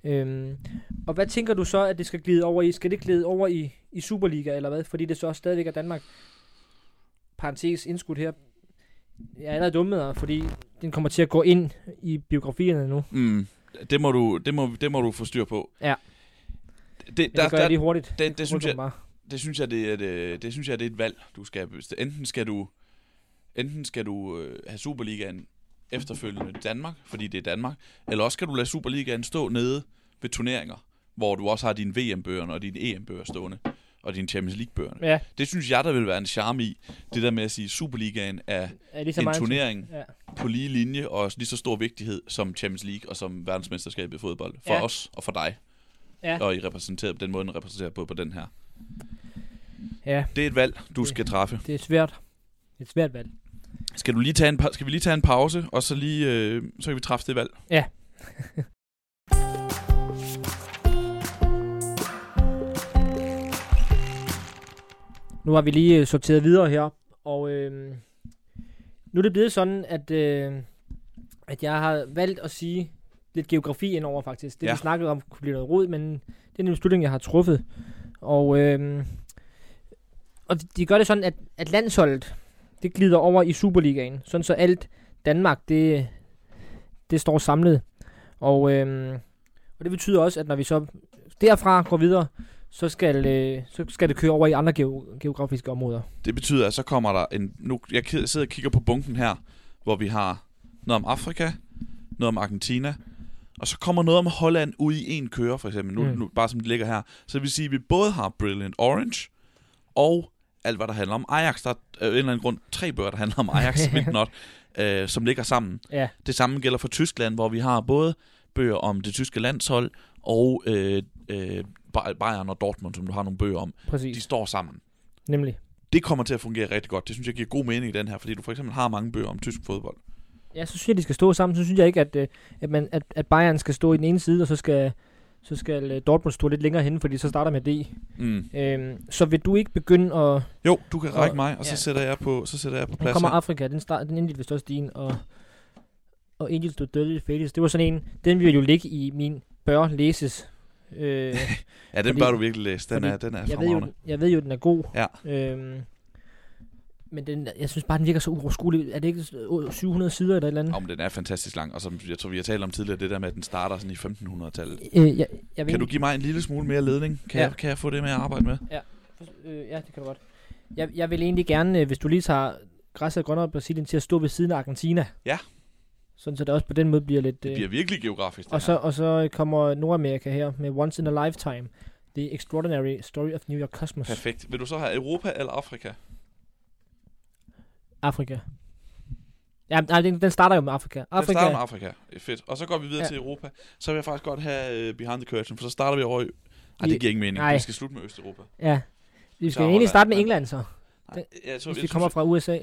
Øhm, og hvad tænker du så, at det skal glide over i? Skal det glide over i, i Superliga, eller hvad? Fordi det så også stadigvæk er Danmark. Parentes indskudt her. Jeg er allerede dummet, fordi den kommer til at gå ind i biografierne nu. Mm. Det må du, det må, det må du få styr på. Ja. Det, Men der, det gør der, jeg lige hurtigt. det, det, synes Hurtigt jeg, Bare. det synes jeg, det er det, det synes jeg, det er et valg, du skal Enten skal du, enten skal du øh, have Superligaen efterfølgende i Danmark, fordi det er Danmark, eller også skal du lade Superligaen stå nede ved turneringer, hvor du også har dine VM-bøger og dine EM-bøger stående, og dine Champions League-bøger. Ja, Det synes jeg, der vil være en charme i, det der med at sige, Superligaen er er lige så en turnering Ja. på lige linje og lige så stor vigtighed som Champions League og som verdensmesterskabet i fodbold. For Ja. os og for dig. Ja. Og I repræsenterer på den måde, den repræsenterer på, på den her. ja, Det er et valg, du Det- skal træffe. det er svært. Det er et svært valg. Skal, du lige tage en, skal vi lige tage en pause, og så lige øh, så kan vi træffe det valg? Ja. Nu har vi lige øh, sorteret videre her, og øh, nu er det blevet sådan, at, øh, at jeg har valgt at sige lidt geografi indover faktisk. Det Ja. vi snakkede om kunne blive noget rod, men det er en beslutning, jeg har truffet. Og, øh, og de- de gør det sådan, at, at landsholdet, det glider over i Superligaen, sådan så alt Danmark, det, det står samlet. Og, øhm, og det betyder også, at når vi så derfra går videre, så skal, øh, så skal det køre over i andre geo- geografiske områder. Det betyder, at så kommer der en... Nu, jeg sidder og kigger på bunken her, hvor vi har noget om Afrika, noget om Argentina, og så kommer noget om Holland ud i en køre, for eksempel. Nu, Mm. nu bare som det ligger her. Så det vil sige, at vi både har Brilliant Orange, og alt, hvad der handler om Ajax. Der er af en eller anden grund tre bøger, der handler om Ajax, not, øh, som ligger sammen. Ja, Det samme gælder for Tyskland, hvor vi har både bøger om det tyske landshold, og øh, øh, Bay- Bayern og Dortmund, som du har nogle bøger om. De præcis. står sammen Nemlig. det kommer til at fungere rigtig godt. Det synes jeg giver god mening i den her, fordi du for eksempel har mange bøger om tysk fodbold. Ja, så synes jeg, de skal stå sammen. Så synes jeg ikke, at, øh, at, man, at, at Bayern skal stå i den ene side, og så skal, så skal øh, Dortmund stå lidt længere henne, fordi så starter med D. Mm. Øhm, så vil du ikke begynde at... Jo, du kan række Og- mig, og så ja. sætter jeg på, så sætter jeg på Nu plads kommer her. Afrika, den, start, den indledte vist også din, og, og Angels to Dirty Fates. Det var sådan en, den vil jo ligge i min bør læses. Øh, Ja, den fordi- bør du virkelig læse. Den fordi er, den er jeg, ved jo, jeg ved jo, den er god. Ja. Øhm, men den, jeg synes bare, den virker så uoverskuelig. Er det ikke øh, 700 sider eller et eller andet? Om den er fantastisk lang, og som jeg tror, vi har talt om tidligere, det der med, at den starter sådan i 1500-tallet. Øh, jeg, jeg Kan du give mig en lille smule mere ledning? Kan, Ja. jeg, kan jeg få det med at arbejde med? Øh, ja, det kan du godt. Jeg, jeg vil egentlig gerne, øh, hvis du lige tager græsset grønnere i Brasilien til at stå ved siden af Argentina. Ja. Sådan så det også på den måde bliver lidt... Det øh, bliver virkelig geografisk, det og, så, her. og så kommer Nordamerika her med Once in a Lifetime. The Extraordinary Story of New York Cosmos. Perfekt. Vil du så have Europa eller Afrika? Afrika. Ja, nej, den, den starter jo med Afrika. Den Afrika. starter med Afrika. Fedt. Og så går vi videre Ja. til Europa. Så vil jeg faktisk godt have uh, Behind the Curtain, for så starter vi over i... Ej, det giver ingen mening. Nej. Vi skal slutte med Østeuropa. Ja. Vi skal Så egentlig starte med England så, Nej, jeg, tror, hvis jeg vi synes, kommer fra USA.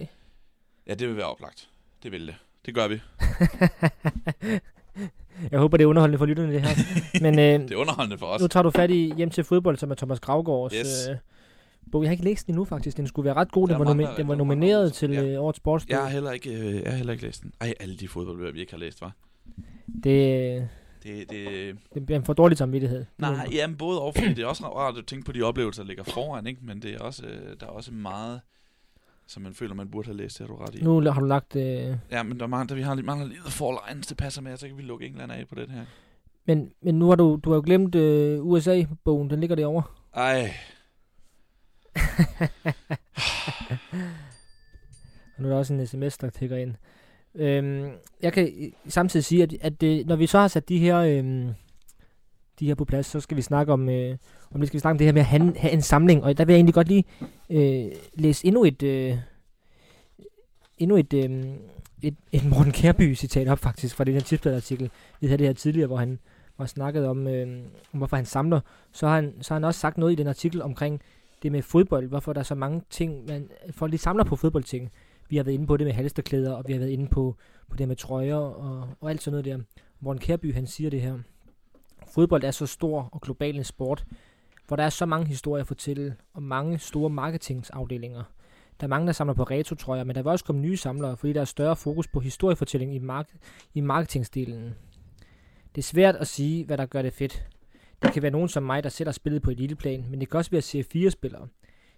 Ja, det vil være oplagt. Det vil det. Det gør vi. Jeg håber, det er underholdende for lytterne, det her. Men øh, Det er underholdende for os. nu tager du fat i Hjem til fodbold, som er Thomas Gravgaards Yes. øh, bog. Jeg har ikke læst den endnu, faktisk. Den skulle være ret god. Den var, nomi- den var er nomineret der- til ja. øh, årets sportsbog. Jeg har heller ikke, øh, jeg har heller ikke læst den. Ej, alle de fodboldbøger, vi ikke har læst, var. Det, Det, det, det bliver en for dårlig samvittighed. nej, jamen både og, fordi det er også rart at tænke på de oplevelser, der ligger foran, ikke? Men det er også, øh, der er også meget, som man føler, man burde have læst, det har du ret i. Nu har du lagt... Øh, Ja, men der er mange, der vi har, mangler lige The Four Lines, det passer med, så kan vi lukke England af på den her. men, men nu har du, du har jo glemt øh, USA-bogen. Den ligger derovre. Ej, Og nu er der også en sms, der tigger ind. Øhm, jeg kan øh, samtidig sige, at, at øh, når vi så har sat de her, øhm, de her på plads, så skal vi snakke om, øh, om det skal vi snakke om det her med at have, have en samling. Og der vil jeg egentlig godt lige øh, læse endnu et, øh, endnu et, øh, et, et Morten Kærby citat op faktisk, fra den her tidsbladartikel, Vi havde det her tidligere, hvor han var snakket om, øh, om hvorfor han samler. Så har han, så har han også sagt noget i den artikel omkring det med fodbold, hvorfor der er så mange ting, man, folk lige samler på fodboldting. Vi har været inde på det med halsterklæder, og vi har været inde på, på det med trøjer og, og alt sådan noget der. Morten Kærby, han siger det her. Fodbold er så stor og global en sport, hvor der er så mange historier at fortælle, og mange store marketingsafdelinger. Der er mange, der samler på retro-trøjer, men der vil også komme nye samlere, fordi der er større fokus på historiefortælling i, mark- i marketingsdelen. Det er svært at sige, hvad der gør det fedt. Det kan være nogen som mig, der sætter spillet på eliteplan, men det kan også være C4-spillere.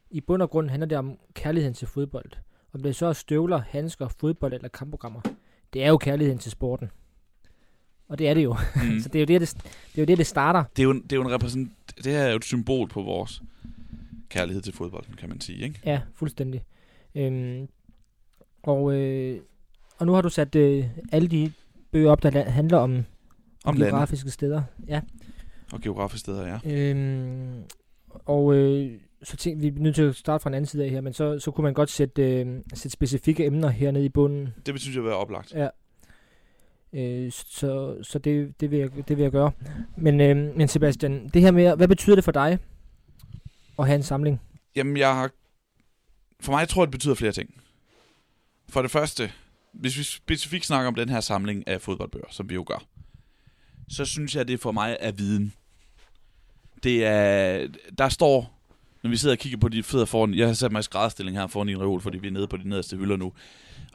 I bund og grund handler det om kærligheden til fodbold. Om det så er støvler, handsker, fodbold eller kampprogrammer. Det er jo kærligheden til sporten. Og det er det jo. mm. så det er jo det, det, det, er jo det, det starter. det, er jo, det er jo en repræsent, det her er jo et symbol på vores kærlighed til fodbolden, kan man sige, ikke? Ja, fuldstændig. Øhm, og, øh, og nu har du sat øh, alle de bøger op, der handler om, Om landet geografiske steder. Ja. og geografiske steder, ja. Øhm, og øh, så tænkte vi, er nødt til at starte fra en anden side af her, men så, så kunne man godt sætte, øh, sætte specifikke emner hernede i bunden. Det synes jeg være oplagt. Ja. Øh, så så det, det, vil jeg, det vil jeg gøre. Men, øh, men Sebastian, det her med, hvad betyder det for dig at have en samling? Jamen, jeg har... For mig jeg tror jeg, det betyder flere ting. For det første, hvis vi specifikt snakker om den her samling af fodboldbøger, som vi jo gør, så synes jeg, det for mig er viden. Det er... Der står... Når vi sidder og kigger på de fødder foran... Jeg har sat mig i skrædstilling her foran i en reol, fordi vi er nede på de nederste hylder nu.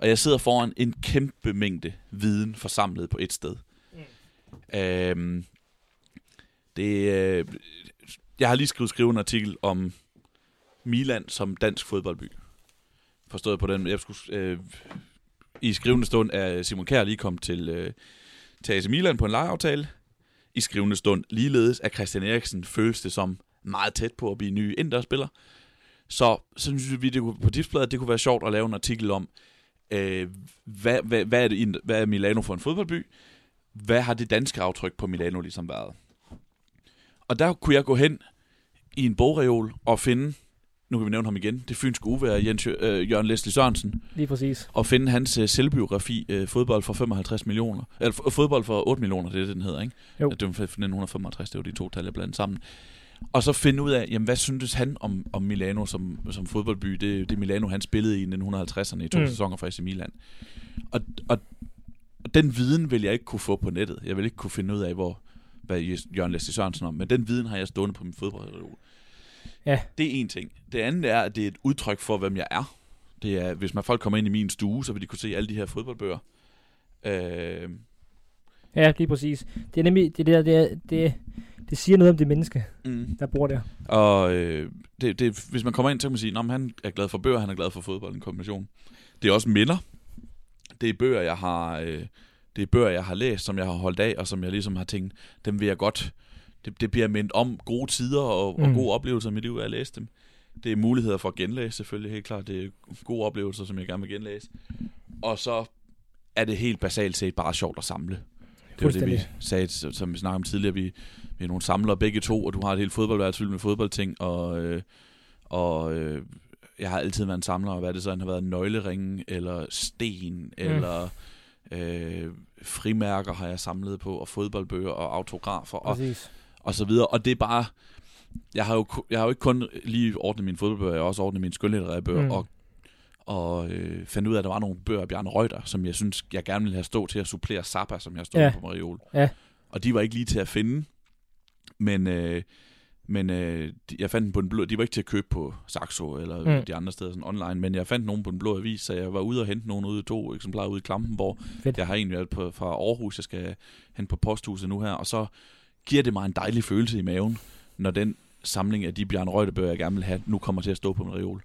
Og jeg sidder foran en kæmpe mængde viden forsamlet på et sted. Mm. Øhm, det, øh, jeg har lige skrevet, skrevet en artikel om Milan som dansk fodboldby. Forstået på den, jeg skulle, øh, i skrivende stund er Simon Kjær lige kommet til, øh, til AC Milan på en lejeaftale. I skrivende stund ligeledes af Christian Eriksen føles det som meget tæt på at blive ny Inter-spiller. Så, så synes vi, det kunne, på tipsbladet, det kunne være sjovt at lave en artikel om, øh, hvad, hvad, hvad, er det, hvad er Milano for en fodboldby? Hvad har det danske aftryk på Milano ligesom været? Og der kunne jeg gå hen i en bogreol og finde, nu kan vi nævne ham igen, det fynske uvær Jens, øh, Jørgen Leslie Sørensen, Lige præcis. og finde hans øh, selvbiografi, øh, fodbold for 55 millioner, eller fodbold for 8 millioner, det er det, den hedder, ikke? Jo. Ja, det fra 1965, det var de to tal, jeg blandet sammen. Og så finde ud af, jamen, hvad syntes han om, om Milano som, som fodboldby? Det, det Milano, han spillede i 1950'erne i to Mm. sæsoner for AC Milan. Og, og, og den viden vil jeg ikke kunne få på nettet. Jeg vil ikke kunne finde ud af, hvor, hvad Jørgen Leslie Sørensen om, men den viden har jeg stående på min fodboldreol. Ja. Det er en ting. Det andet er, at det er et udtryk for, hvem jeg er. Det er, hvis man folk kommer ind i min stue, så vil de kunne se alle de her fodboldbøger. Øh, Ja, lige præcis. Det er nemlig, det der, det, er, det, det siger noget om det menneske, mm. der bor der. Og øh, det, det, hvis man kommer ind, så kan man sige, at han er glad for bøger, han er glad for fodbold, en kombination. Det er også minder. Det er bøger, jeg har, øh, det er bøger, jeg har læst, som jeg har holdt af, og som jeg ligesom har tænkt, dem vil jeg godt, det, det bliver mindt om gode tider og, mm. og gode oplevelser i mit liv, at jeg læse dem. Det er muligheder for at genlæse, selvfølgelig, helt klart. Det er gode oplevelser, som jeg gerne vil genlæse. Og så er det helt basalt set bare sjovt at samle. Det var det, vi sagde, som vi snakkede om tidligere. Vi er nogle samlere begge to, og du har et helt fodboldværelse fyldt med fodboldting, og, øh, og øh, jeg har altid været en samler, og hvad det så end har været, nøgleringe, eller sten, mm. eller øh, frimærker har jeg samlet på, og fodboldbøger, og autografer, og, Præcis. og så videre. Og det er bare, jeg har jo, jeg har jo ikke kun lige ordnet mine fodboldbøger, jeg har også ordnet mine skønlitterære bøger, Mm. og og øh, fandt ud af, at der var nogle bøger af Bjarne Reuter, som jeg synes, jeg gerne ville have stå til at supplere Zappa, som jeg stod ja. på Mariol. Ja. Og de var ikke lige til at finde, men, øh, men øh, jeg fandt dem på en blå, de var ikke til at købe på Saxo eller Mm. de andre steder sådan online, men jeg fandt nogen på en blå avis, så jeg var ude og hente nogle ude to eksemplarer ude i Klampenborg. Fedt. Jeg har egentlig været på, fra Aarhus, jeg skal hen på posthuset nu her, og så giver det mig en dejlig følelse i maven, når den samling af de Bjarne Reuter-bøger, jeg gerne vil have, nu kommer til at stå på min reol.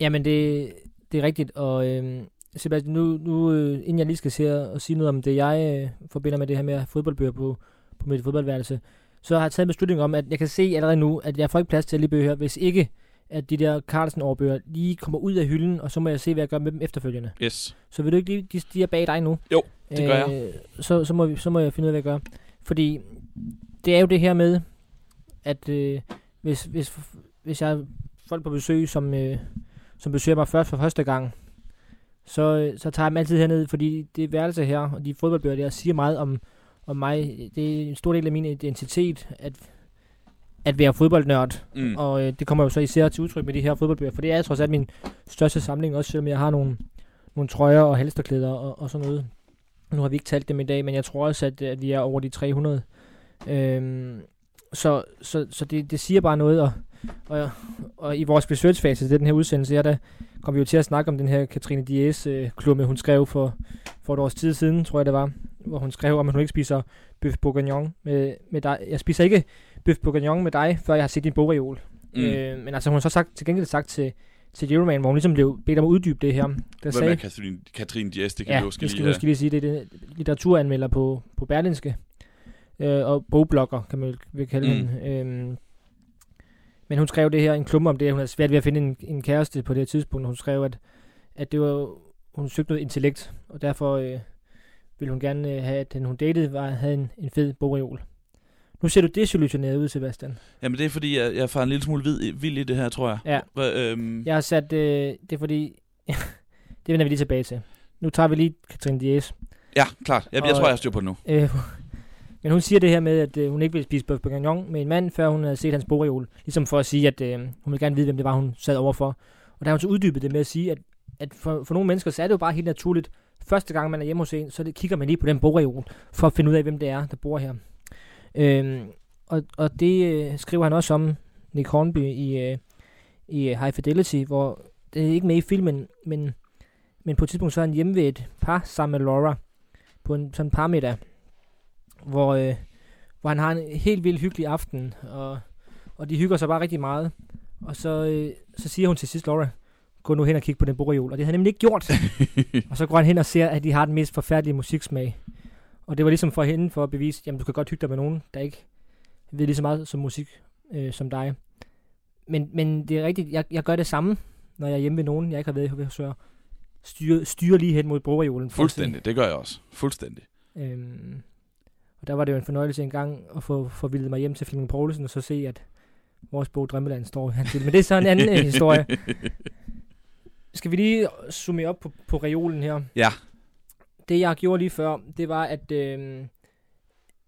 Jamen, det, det er rigtigt, og øhm, Sebastian, nu, nu øh, inden jeg lige skal se og sige noget om det, jeg øh, forbinder med det her med fodboldbøger på, på mit fodboldværelse, så har jeg taget en beslutning om, at jeg kan se allerede nu, at jeg får ikke plads til at lige bøger her, hvis ikke at de der Carlsen overbøger lige kommer ud af hylden, og så må jeg se, hvad jeg gør med dem efterfølgende. Yes. Så vil du ikke lige, de, de er bag dig nu? Jo, det gør jeg. Øh, så, så, må vi, så må jeg finde ud af, hvad jeg gør. Fordi det er jo det her med, at øh, hvis, hvis, hvis jeg har folk på besøg, som, øh, som besøger mig først for første gang, så, øh, så tager jeg dem altid herned, fordi det værelse her, og de fodboldbøger der, siger meget om, om mig. Det er en stor del af min identitet, at, at være fodboldnørd. Mm. Og øh, det kommer jo så især til udtryk med de her fodboldbøger, for det er trods alt min største samling, også selvom jeg har nogle, nogle trøjer og halsterklæder og, og sådan noget. Nu har vi ikke talt dem i dag, men jeg tror også, at, at vi er over de 300. Øhm, så så, så det, det siger bare noget, og, og, og i vores researchfase til den her udsendelse, her, der kom vi jo til at snakke om den her Katrine Diaz øh, klumme, hun skrev for, for et års tid siden, tror jeg det var, hvor hun skrev om, at hun ikke spiser bøf bourguignon med, med dig. Jeg spiser ikke bøf bourguignon med dig, før jeg har set din bogreol. Mm. Øh, men altså, hun har så sagt, til gengæld sagt til, til Euroman, hvor hun ligesom blev bedt om at uddybe det her. Der Hvem sagde, er Katrine, Katrine Dias? Det kan ja, vi jo skal det skal lige lige sige, det er det litteraturanmelder på, på Berlinske, øh, og bogblogger, kan man vil kalde Mm. hende. Øhm, men hun skrev det her, en klumme om det, hun havde svært ved at finde en, en kæreste på det her tidspunkt. Hun skrev, at, at det var, hun søgte noget intellekt, og derfor øh, ville hun gerne øh, have, at den hun datede var, havde en, en fed bogreol. Nu ser du desillusioneret ud, Sebastian. Jamen det er fordi, jeg, jeg får en lille smule vid, vild i det her, tror jeg. Ja. Hva, øhm, Jeg har sat, øh, det er fordi, det vender vi lige tilbage til. Nu tager vi lige Katrine Diaz. ja, klart. Jeg, jeg Og- tror, jeg har styr på det nu. Øh, men hun siger det her med, at øh, hun ikke vil spise bøf bourguignon med en mand, før hun havde set hans bogreol. Ligesom for at sige, at øh, hun vil gerne vide, hvem det var, hun sad overfor. Og der har hun så uddybet det med at sige, at, at for, for nogle mennesker, så er det jo bare helt naturligt. Første gang, man er hjemme hos en, så det, kigger man lige på den bogreol, for at finde ud af, hvem det er, der bor her. Øhm, og, og det øh, skriver han også om, Nick Hornby, i, øh, i øh, High Fidelity, hvor det er ikke med i filmen, men, men på et tidspunkt så er han hjemme ved et par sammen med Laura, på en sådan parmiddag, hvor, øh, hvor han har en helt vildt hyggelig aften, og, og de hygger sig bare rigtig meget. Og så, øh, så siger hun til sidst, Laura, gå nu hen og kig på den bogreol. Og det havde han nemlig ikke gjort. og så går han hen og ser, at de har den mest forfærdelige musiksmag. Og det var ligesom for hende for at bevise, jamen du kan godt hygge dig med nogen, der ikke ved lige så meget som musik. øh, som dig. Men, men det er rigtigt, jeg, jeg gør det samme, når jeg er hjemme ved nogen, jeg ikke har været ved så styre, styre lige hen mod se. Fuldstændig, det gør jeg også. Fuldstændig. Øhm, og der var det jo en fornøjelse engang at få forvildet mig hjem til Flemming Poulsen og så se, at vores bog Drømmeland står i hans. Men det er så en anden øh, historie. Skal vi lige summe op på, på reolen her? Ja. Det jeg gjorde lige før, det var, at, øh,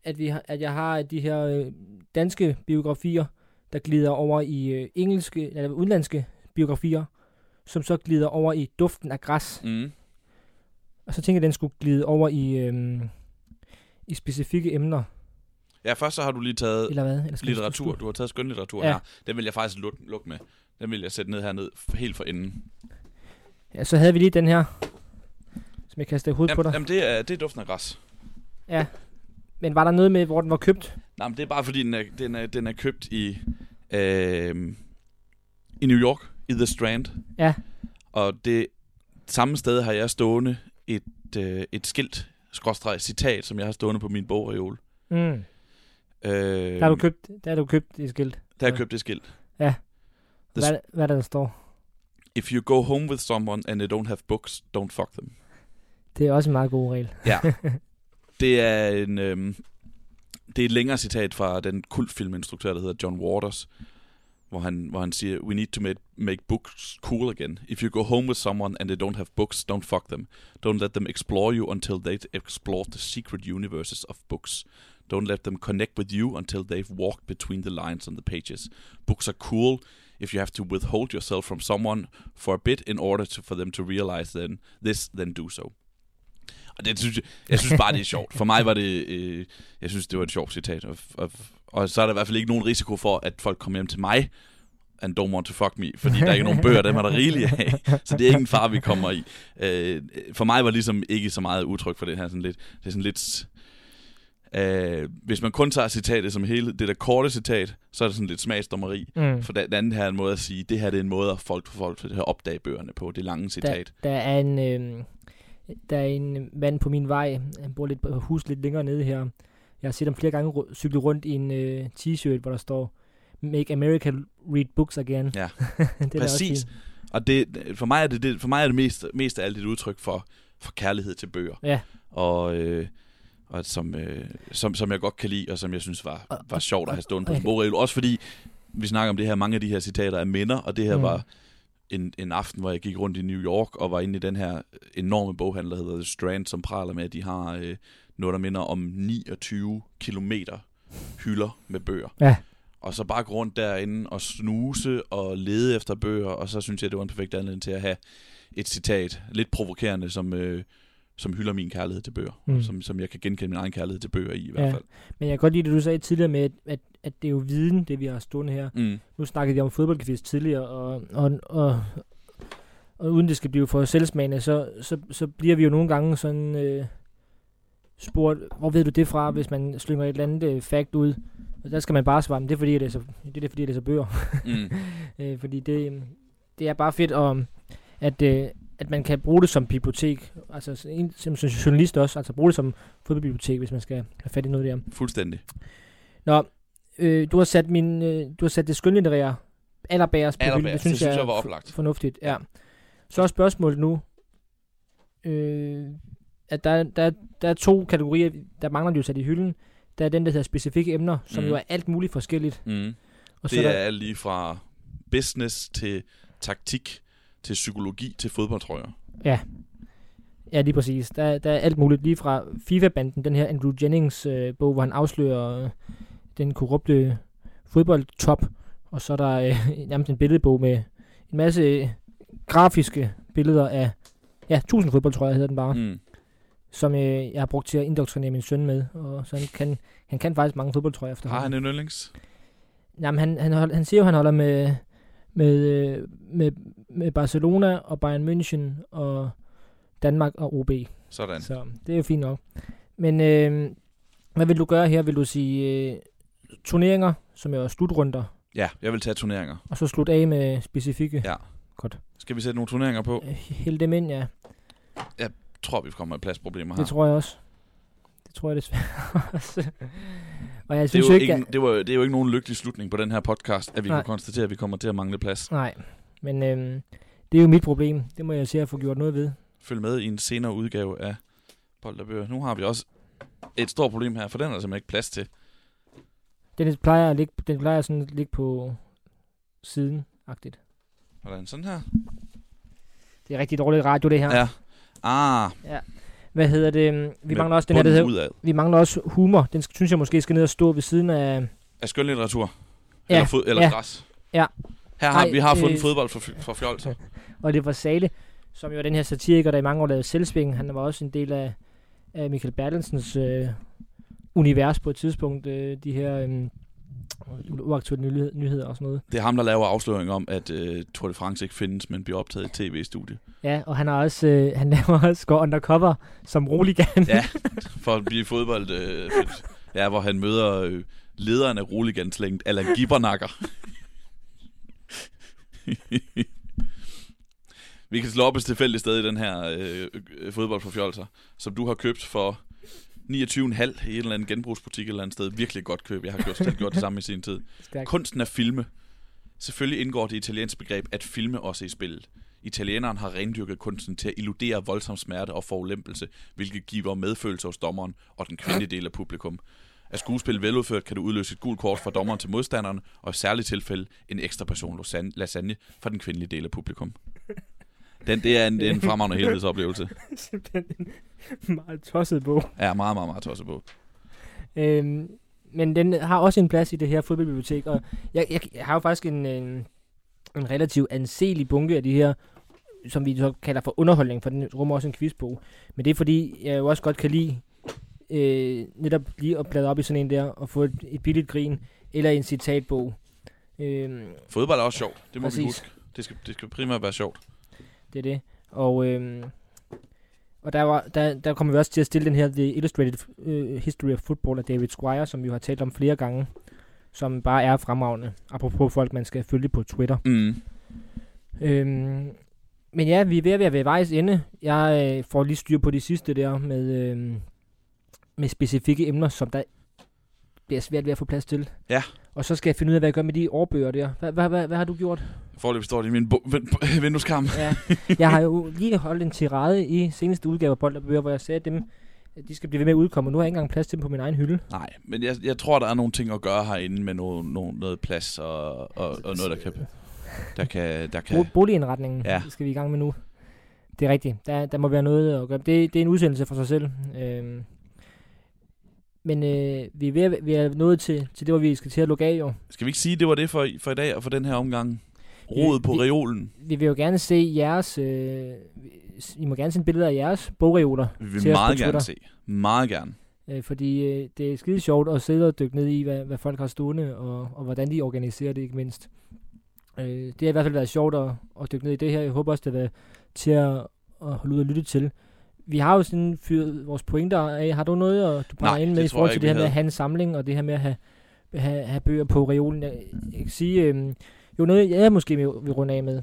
at, vi, at jeg har de her øh, danske biografier, der glider over i øh, engelske, eller udenlandske biografier, som så glider over i duften af græs. Mm. Og så tænkte jeg, at den skulle glide over i, øh, i specifikke emner. Ja, først så har du lige taget Eller hvad? Eller litteratur. Du har taget skønlitteratur Ja. her. Den vil jeg faktisk lukke, med. Den vil jeg sætte ned herned helt for enden. Ja, så havde vi lige den her, som jeg kastede hovedet på Jamen, dig. jamen det, er, det er duften af græs. Ja. Men var der noget med, hvor den var købt? Nej, men det er bare fordi, den er, den er, den er købt i, øh, i New York, i The Strand. Ja. Og det samme sted har jeg stående et, øh, et skilt, skråstreg citat, som jeg har stående på min bogreol. Mm. Øh, Der har du købt, der har du købt det skilt. Der har jeg købt det skilt. Ja. Hvad, hvad er der, der står? If you go home with someone and they don't have books, don't fuck them. Det er også en meget god regel. Ja. det er en... Øhm, det er et længere citat fra den kultfilminstruktør, der hedder John Waters, hvor han, hvor han siger, We need to make, make books cool again. If you go home with someone and they don't have books, don't fuck them. Don't let them explore you until they've explored the secret universes of books. Don't let them connect with you until they've walked between the lines on the pages. Books are cool if you have to withhold yourself from someone for a bit in order to, for them to realize then this, then do so. Og det synes jeg, jeg synes bare, det er sjovt. For mig var det, øh, jeg synes, det var et sjovt citat. Og, og, og så er der i hvert fald ikke nogen risiko for, at folk kommer hjem til mig and don't want to fuck me, fordi der er ikke nogen bøger, dem er der rigeligt af. Så det er ikke en far, vi kommer i. Øh, for mig var det ligesom ikke så meget udtryk for det her. Sådan lidt, det er sådan lidt... Øh, hvis man kun tager citatet som hele, det der korte citat, så er det sådan lidt smagsdommeri. Mm. For den anden her er en måde at sige, det her det er en måde at folk for folk at opdage bøgerne på, det lange citat. Der er en, øh, der er en mand på min vej, han bor lidt på hus lidt længere nede her. Jeg har set ham flere gange cykle rundt i en øh, t-shirt, hvor der står Make America read books again. Ja. det Præcis. Og det, for mig er det, det, for mig er det mest, mest af alt et udtryk for, for kærlighed til bøger. Ja. Og, øh, og som, øh, som, som jeg godt kan lide, og som jeg synes var, var sjovt at have stående på en bogregel. Også fordi, vi snakker om det her, mange af de her citater er minder, og det her mm. var en, en aften, hvor jeg gik rundt i New York, og var inde i den her enorme boghandel, der hedder The Strand, som praler med, at de har øh, noget, der minder om 29 kilometer hylder med bøger. Ja. Og så bare gå rundt derinde og snuse og lede efter bøger, og så synes jeg, det var en perfekt anledning til at have et citat, lidt provokerende, som, øh, som hylder min kærlighed til bøger. Mm. Som, som jeg kan genkende min egen kærlighed til bøger i, i hvert Ja. fald. Men jeg kan godt lide det, du sagde tidligere med, at, at, at det er jo viden, det vi har stående her. Mm. Nu snakkede vi om fodboldquiz tidligere, og, og, og, og uden det skal blive for selvsmagende, så, så, så bliver vi jo nogle gange sådan øh, spurgt, hvor ved du det fra, hvis man slynger et eller andet øh, fact ud. Og der skal man bare svare, "Men det er fordi, jeg læser, det er fordi, jeg læser bøger. Mm. øh, fordi det, det er bare fedt, om, at, øh, at man kan bruge det som bibliotek. Altså så en- som, som journalist også, altså bruge det som fodboldbibliotek, hvis man skal have fat i noget der. Fuldstændig. Nå, øh, du har sat min, øh, du har sat det skønlitterære allerbærest på hylden. Allerbærest, det synes jeg var er oplagt. for- fornuftigt, ja. Så er spørgsmålet nu, øh, at der, der, der er to kategorier, der mangler de jo sat i hylden. Der er den, der hedder specifikke emner, som Mhm. jo er alt muligt forskelligt. Mm. Og så Det der, er alt lige fra business til taktik, til psykologi, til fodboldtrøjer. Ja, lige præcis. Der, der er alt muligt. Lige fra FIFA-banden, den her Andrew Jennings øh, bog, hvor han afslører øh, den korrupte fodboldtop. Og så er der øh, nærmest en billedbog med en masse øh, grafiske billeder af, ja, 1000 fodboldtrøjer hedder den bare, mm. Som øh, jeg har brugt til at indoktrinere min søn med. Og så han kan, han kan faktisk mange fodboldtrøjer Har efterhånden. han en yndlings? Jamen, han, han, hold, han siger jo, han holder med, med, øh, med, med Barcelona og Bayern München og Danmark og OB. Sådan. Så det er jo fint nok. Men øh, hvad vil du gøre her? Vil du sige øh, turneringer, som er slutrunder, Ja, jeg vil tage turneringer. og så slutte af med specifikke? Ja. Godt. Skal vi sætte nogle turneringer på? Øh, Hælde dem ind, ja. Jeg tror, vi kommer med pladsproblemer her. Det tror jeg også. Det tror jeg desværre også. Og jeg Det er, synes jo ikke, ikke, det, var, det er jo ikke nogen lykkelig slutning på den her podcast, at vi Nej. kan konstatere, at vi kommer til at mangle plads. Nej, men øhm, det er jo mit problem. Det må jeg se at få gjort noget ved. Følg med i en senere udgave af Bold og Bøger. Nu har vi også et stort problem her, for den er der simpelthen ikke plads til. Den plejer at ligge, den plejer sådan at ligge på siden -agtigt. Hvordan sådan her? Det er rigtig dårligt radio, det her. Ja. Ah, Hvad hedder det? øhm, Vi mangler også den her, der hedder, vi mangler også humor. Den skal, synes jeg måske skal ned og stå ved siden af... Af skønlitteratur. Ja, Eller, fod, eller ja, græs. ja. Her har Nej, vi har fundet øh, fodbold for, for fjolser. Og det var Sale, som jo er den her satiriker, der i mange år lavede selvsving. Han var også en del af, af Michael Bertelsens øh, univers på et tidspunkt. Øh, de her øh, uaktuelle nyhed, nyheder og sådan noget. Det er ham, der laver afsløring om, at uh, Tour de France ikke findes, men bliver optaget i tv-studie. Ja, og han har også, øh, han laver også går undercover som roligan. Ja. For at blive fodbold. Øh, ja, hvor han møder øh, lederen af Roliganslænget, Allan Gibbernakker. Vi kan slå op et tilfældigt sted i den her øh, øh, fodbold for fjolser, som du har købt for 29,5 i en eller anden genbrugsbutik et eller andet sted. Virkelig godt køb. Jeg har gjort, selv gjort det samme i sin tid. Stærkt. Kunsten at filme. Selvfølgelig indgår det italienske begreb at filme også i spillet. Italieneren har rendyrket kunsten til at illudere voldsom smerte og forulempelse, hvilket giver medfølelse hos dommeren og den kvindelige del af publikum. Er skuespil veludført, kan du udløse et gult kort fra dommeren til modstanderen, og i særligt tilfælde en ekstra lasagne- lasagne fra den kvindelige del af publikum. Den, det er en, det er en fremragende helhedsoplevelse. Simpelthen en meget tosset bog. Er meget, meget, meget tosset på. Øhm, men den har også en plads i det her fodboldbibliotek, og jeg, jeg, jeg har jo faktisk en, en, en relativt anselig bunke af de her, som vi så kalder for underholdning, for den rummer også en quizbog. Men det er fordi, jeg jo også godt kan lide øh, netop lige at bladre op i sådan en der, og få et, et billigt grin, eller en citatbog. Øhm, Fodbold er også sjovt. Det må Præcis. vi huske. Det skal, det skal primært være sjovt. Det er det. Og, øhm, og der, var, der, der kommer vi også til at stille den her The Illustrated uh, History of Football af David Squire, som vi har talt om flere gange, som bare er fremragende. Apropos folk, man skal følge på Twitter. Mm. Øhm, men ja, vi er ved at være ved vejs ende. Jeg øh, får lige styr på de sidste der med, øhm, med specifikke emner, som der bliver svært ved at få plads til. Ja. Og så skal jeg finde ud af, hvad jeg gør med de årbøger der. Hvad, hvad, hvad, hvad har du gjort? Forløb står det i min vindueskarm. Ja, jeg har jo lige holdt en tirade i seneste udgave af Bold og Bøger, hvor jeg sagde, at dem, de skal blive ved med at udkomme, og nu har jeg ikke engang plads til dem på min egen hylde. Nej, men jeg, jeg tror, der er nogle ting at gøre herinde med noget, noget, noget plads og, og, og noget, der kan... Der kan, der kan Bo- boligindretningen Ja. skal vi i gang med nu. Det er rigtigt. Der, der må være noget at gøre. Det, det er en udsendelse for sig selv. Øhm, men øh, vi, er ved, vi er nået til, til det, hvor vi skal til at lukke af jo. Skal vi ikke sige, at det var det for, for i dag og for den her omgang? Rodet på vi- reolen. Vi vil jo gerne se jeres... Øh, I må gerne sende billeder af jeres bogreoler. Vi vil til meget gerne se. Meget gerne. Øh, fordi øh, det er skide sjovt at sidde og dykke ned i, hvad, hvad folk har stående, og, og hvordan de organiserer det, ikke mindst. Øh, det har i hvert fald været sjovt at, at dykke ned i det her. Jeg håber også, det har været til at, at holde ud og lytte til. Vi har jo sådan fyret vores pointer af. Har du noget, at du Nej, ind med i forhold til det her med at have en samling, og det her med at have, have, have bøger på reolen? Jeg, jeg kan sige, øh, jo noget, jeg måske vil, runde af med,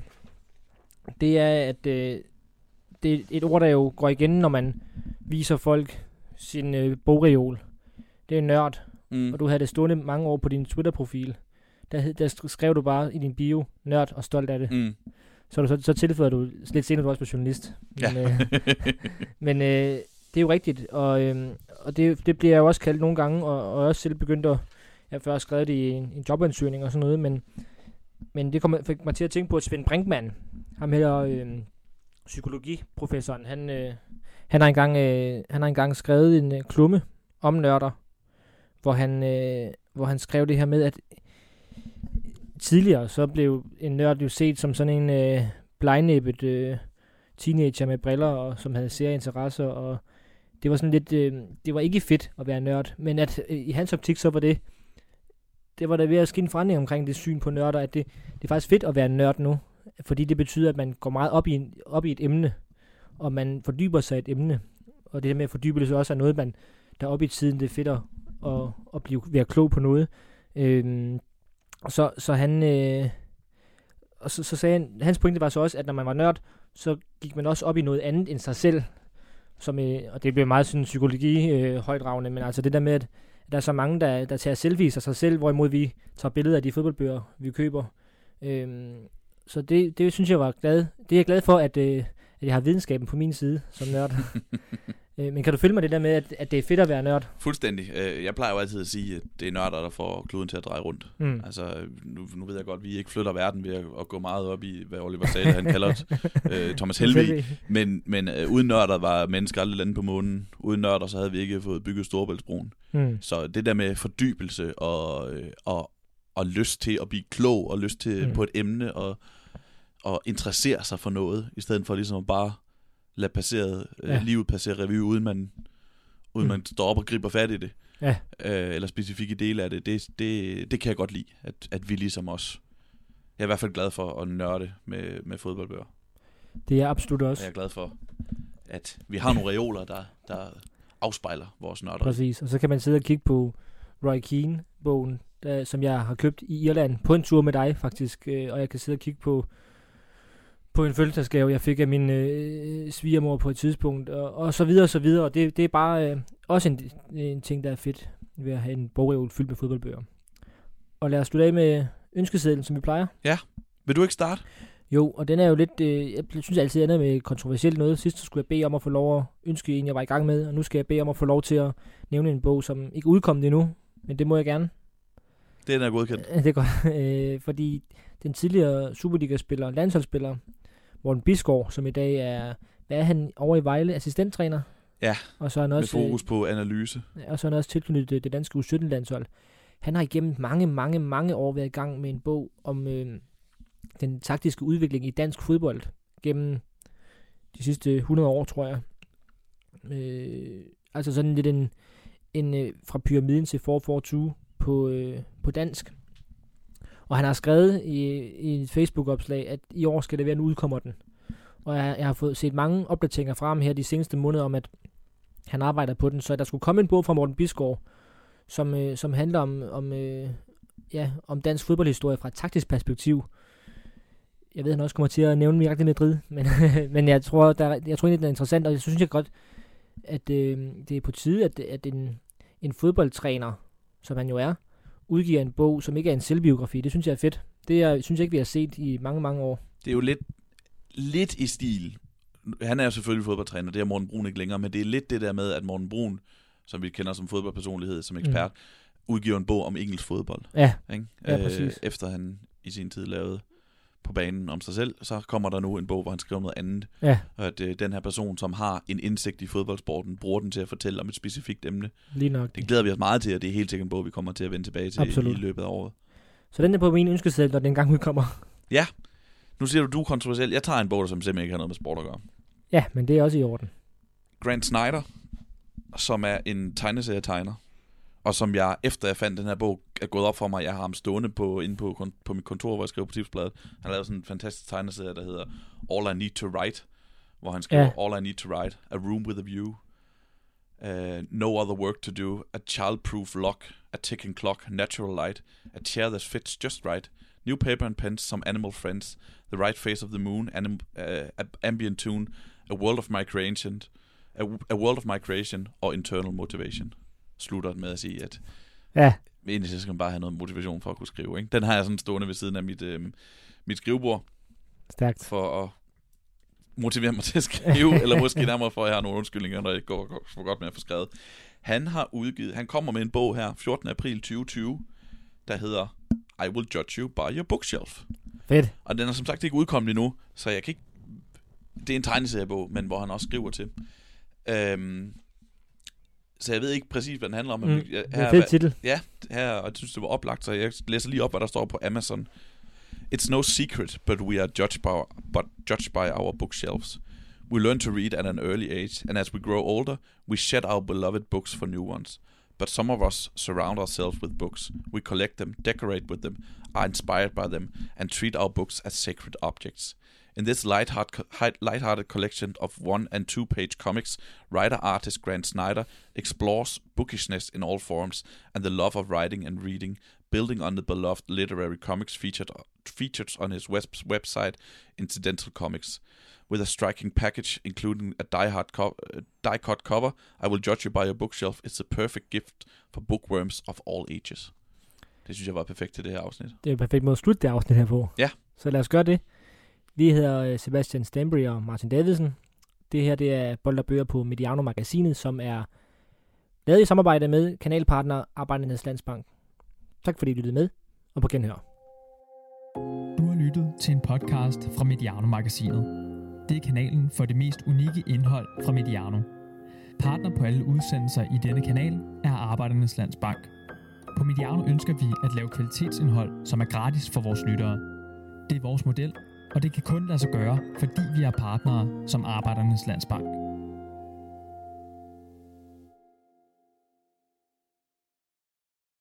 det er, at øh, det er et ord, der jo går igen, når man viser folk sin øh, bogreol. Det er nørd, Mm. og du havde det stående mange år på din Twitter-profil. Der, hed- der sk- skrev du bare i din bio, nørd og stolt af det. Mm. Så, du så, så tilføjer du lidt senere, du også var journalist. Men, Ja. øh, men øh, det er jo rigtigt, og, øh, og det, det bliver jeg jo også kaldt nogle gange, og, og også selv begyndt at, jeg før skrevet det i en, en jobansøgning og sådan noget, men, men det kom, fik mig til at tænke på, at Svend Brinkmann, ham her øh, psykologiprofessoren, han, øh, han, har engang, øh, han har engang skrevet en øh, klumme om nørder, hvor han, øh, hvor han skrev det her med, at tidligere så blev en nørd jo set som sådan en øh, blegnæbbet øh, teenager med briller, og som havde serieinteresser, og det var sådan lidt, øh, det var ikke fedt at være nørd, men at øh, i hans optik så var det, det var der ved at ske en forandring omkring det syn på nørder, at det, det er faktisk fedt at være nørd nu, fordi det betyder, at man går meget op i, en, op i et emne, og man fordyber sig i et emne, og det der med at fordybe sig også er noget, man der op i tiden, det er fedt at, at, at blive, være klog på noget. Øhm, så, så han, øh, og så, så sagde han, hans pointe var så også, at når man var nørd, så gik man også op i noget andet end sig selv. Som, øh, og det blev meget sådan psykologi øh, højdragende, men altså det der med, at der er så mange, der, der tager selfies af sig selv, hvorimod vi tager billeder af de fodboldbøger, vi køber. Øhm, så det, det synes jeg var glad. Det er jeg glad for, at, øh, at jeg har videnskaben på min side som nørd. øh, men kan du følge mig det der med, at, at det er fedt at være nørd? Fuldstændig. Øh, Jeg plejer jo altid at sige, at det er nørder, der får kloden til at dreje rundt. Mm. Altså, nu, nu ved jeg godt, at vi ikke flytter verden ved at, at gå meget op i, hvad Oliver Sale han kalder øh, Thomas Helvig. Men, men øh, uden nørder var mennesker aldrig landet på månen. Uden nørder, så havde vi ikke fået bygget Storebæltsbroen. Mm. Så det der med fordybelse og, øh, og, og lyst til at blive klog, og lyst til Mm. på et emne, og, og interessere sig for noget, i stedet for ligesom bare lade passeret, øh, Ja. livet passere revy, uden man, uden Mm. man står op og griber fat i det. Ja. Øh, eller specifikke dele af det. Det, det. det kan jeg godt lide, at, at vi ligesom os. Jeg er i hvert fald glad for at nørde med, med fodboldbøger. Det er jeg absolut Og også. jeg er glad for, at vi har nogle reoler, der, der afspejler vores nørder. Præcis. Og så kan man sidde og kigge på Roy Keane-bogen, der, som jeg har købt i Irland på en tur med dig faktisk. Øh, og jeg kan sidde og kigge på på en fødselsdagsgave, jeg fik af min øh, svigermor på et tidspunkt, og, og så videre og så videre. Og det, det er bare øh, også en, en ting, der er fedt ved at have en bogreol fyldt med fodboldbøger. Og lad os slutte af med ønskesedlen, som vi plejer. Vil du ikke starte? Jo, og den er jo lidt, øh, jeg synes altid, den er med kontroversielt noget. Sidst skulle jeg bede om at få lov at ønske en, jeg var i gang med, og nu skal jeg bede om at få lov til at nævne en bog, som ikke er udkommet endnu, men det må jeg gerne. Den er godkendt. Det er godt, øh, fordi den tidligere Superliga-spiller, landsholdsspiller, Morten Bisgaard, som i dag er, hvad er han over i Vejle, assistenttræner? Ja, og så er han Med også, øh, fokus på analyse. og så er han også tilknyttet det, det danske U17-landshold. Han har igennem mange, mange, mange år været i gang med en bog om øh, den taktiske udvikling i dansk fodbold gennem de sidste 100 år, tror jeg. Øh, altså sådan lidt en, en øh, fra pyramiden til 442 på, øh, på dansk. Og han har skrevet i, i et Facebook-opslag, at i år skal det være, nu udkommer den. Og jeg, jeg har fået set mange opdateringer fra ham her de seneste måneder om, at han arbejder på den. Så der skulle komme en bog fra Morten Bisgaard, som, øh, som handler om, om, øh, ja, om dansk fodboldhistorie fra et taktisk perspektiv. Jeg ved, han også kommer til at nævne Miracle Madrid, men, men jeg tror, der, jeg tror egentlig, den er interessant, og jeg synes jeg godt, at øh, det er på tide, at, at en, en fodboldtræner, som han jo er, udgiver en bog, som ikke er en selvbiografi. Det synes jeg er fedt. Det er, synes jeg ikke, vi har set i mange, mange år. Det er jo lidt, lidt i stil. Han er jo selvfølgelig fodboldtræner, det er Morten Brun ikke længere, men det er lidt det der med, at Morten Brun, som vi kender som fodboldpersonlighed, som ekspert, mm. udgiver en bog om engelsk fodbold. Ja, Ikke? Ja, præcis. efter han i sin tid lavede på banen om sig selv, så kommer der nu en bog, hvor han skriver noget andet. ja, Og at øh, den her person, som har en indsigt i fodboldsporten, bruger den til at fortælle om et specifikt emne. lige nok. Det glæder vi os meget til, og det er helt sikkert en bog, vi kommer til at vende tilbage til Absolut. i løbet af året. Så den er på min ønskeseddel, når den engang udkommer. Nu siger du, du er kontroversiel. Jeg tager en bog, der som simpelthen ikke har noget med sport at gøre. Ja, men det er også i orden. Grant Snyder, som er en tegneserietegner, og som jeg, efter jeg fandt den her bog, er gået op for mig, jeg har ham stående på, inde på, på mit kontor, hvor jeg skriver på tipsbladet. Han lavet sådan en fantastisk tegneserie, der hedder All I Need to Write, hvor han skriver, Ja. All I Need to Write, A Room with a View, uh, No Other Work to Do, A Childproof Lock, A Ticking Clock, Natural Light, A Chair That Fits Just Right, New Paper and Pens, Some Animal Friends, The Right Face of the Moon, anim, uh, Ambient Tune, A World of My Creation, A, a World of My Creation og Internal Motivation. Slutter med at sige, at Ja, egentlig så skal man bare have noget motivation for at kunne skrive. Ikke? Den har jeg sådan stående ved siden af mit, øh, mit skrivebord, stærkt. for at motivere mig til at skrive, eller måske nærmere for, at jeg har nogle undskyldninger, når jeg ikke går, går for godt med at få skrevet. Han har udgivet, han kommer med en bog her, 14. april 2020, der hedder I Will Judge You By Your Bookshelf. Fedt. Og den er som sagt ikke udkommet endnu, så jeg kan ikke... Det er en tegneseriebog, men hvor han også skriver til. Øhm, så jeg ved ikke præcis, hvad den handler om. men Mm. jeg- Det er her, en fed titel. Ja, her, og jeg synes, det var oplagt, så jeg læser lige op, hvad der står på Amazon. It's no secret, but we are judged by, but judged by our bookshelves. We learn to read at an early age, and as we grow older, we shed our beloved books for new ones. But some of us surround ourselves with books. We collect them, decorate with them, are inspired by them, and treat our books as sacred objects. In this lighthearted, lighthearted collection of one and two page comics, writer artist Grant Snyder explores bookishness in all forms and the love of writing and reading, building on the beloved literary comics featured, featured on his web, website, Incidental Comics. With a striking package, including a die-hard co- uh, die-cut cover, I Will Judge You By Your Bookshelf It's a perfect gift for bookworms of all ages. Det synes jeg var perfekt til det her afsnit. Det er perfekt måde at slutte det afsnit her på. Ja. Så lad os gøre det. Vi hedder øh, Sebastian Stambry og Martin Davidsen. Det her det er Bold og Bøger på Mediano Magasinet, som er lavet i samarbejde med kanalpartner Arbejdernes Landsbank. Tak fordi I lyttede med, og på genhør. Du har lyttet til en podcast fra Mediano Magasinet. Det er kanalen for det mest unikke indhold fra Mediano. Partner på alle udsendelser i denne kanal er Arbejdernes Landsbank. På Mediano ønsker vi at lave kvalitetsindhold, som er gratis for vores lyttere. Det er vores model, og det kan kun lade sig gøre, fordi vi er partnere som Arbejdernes Landsbank.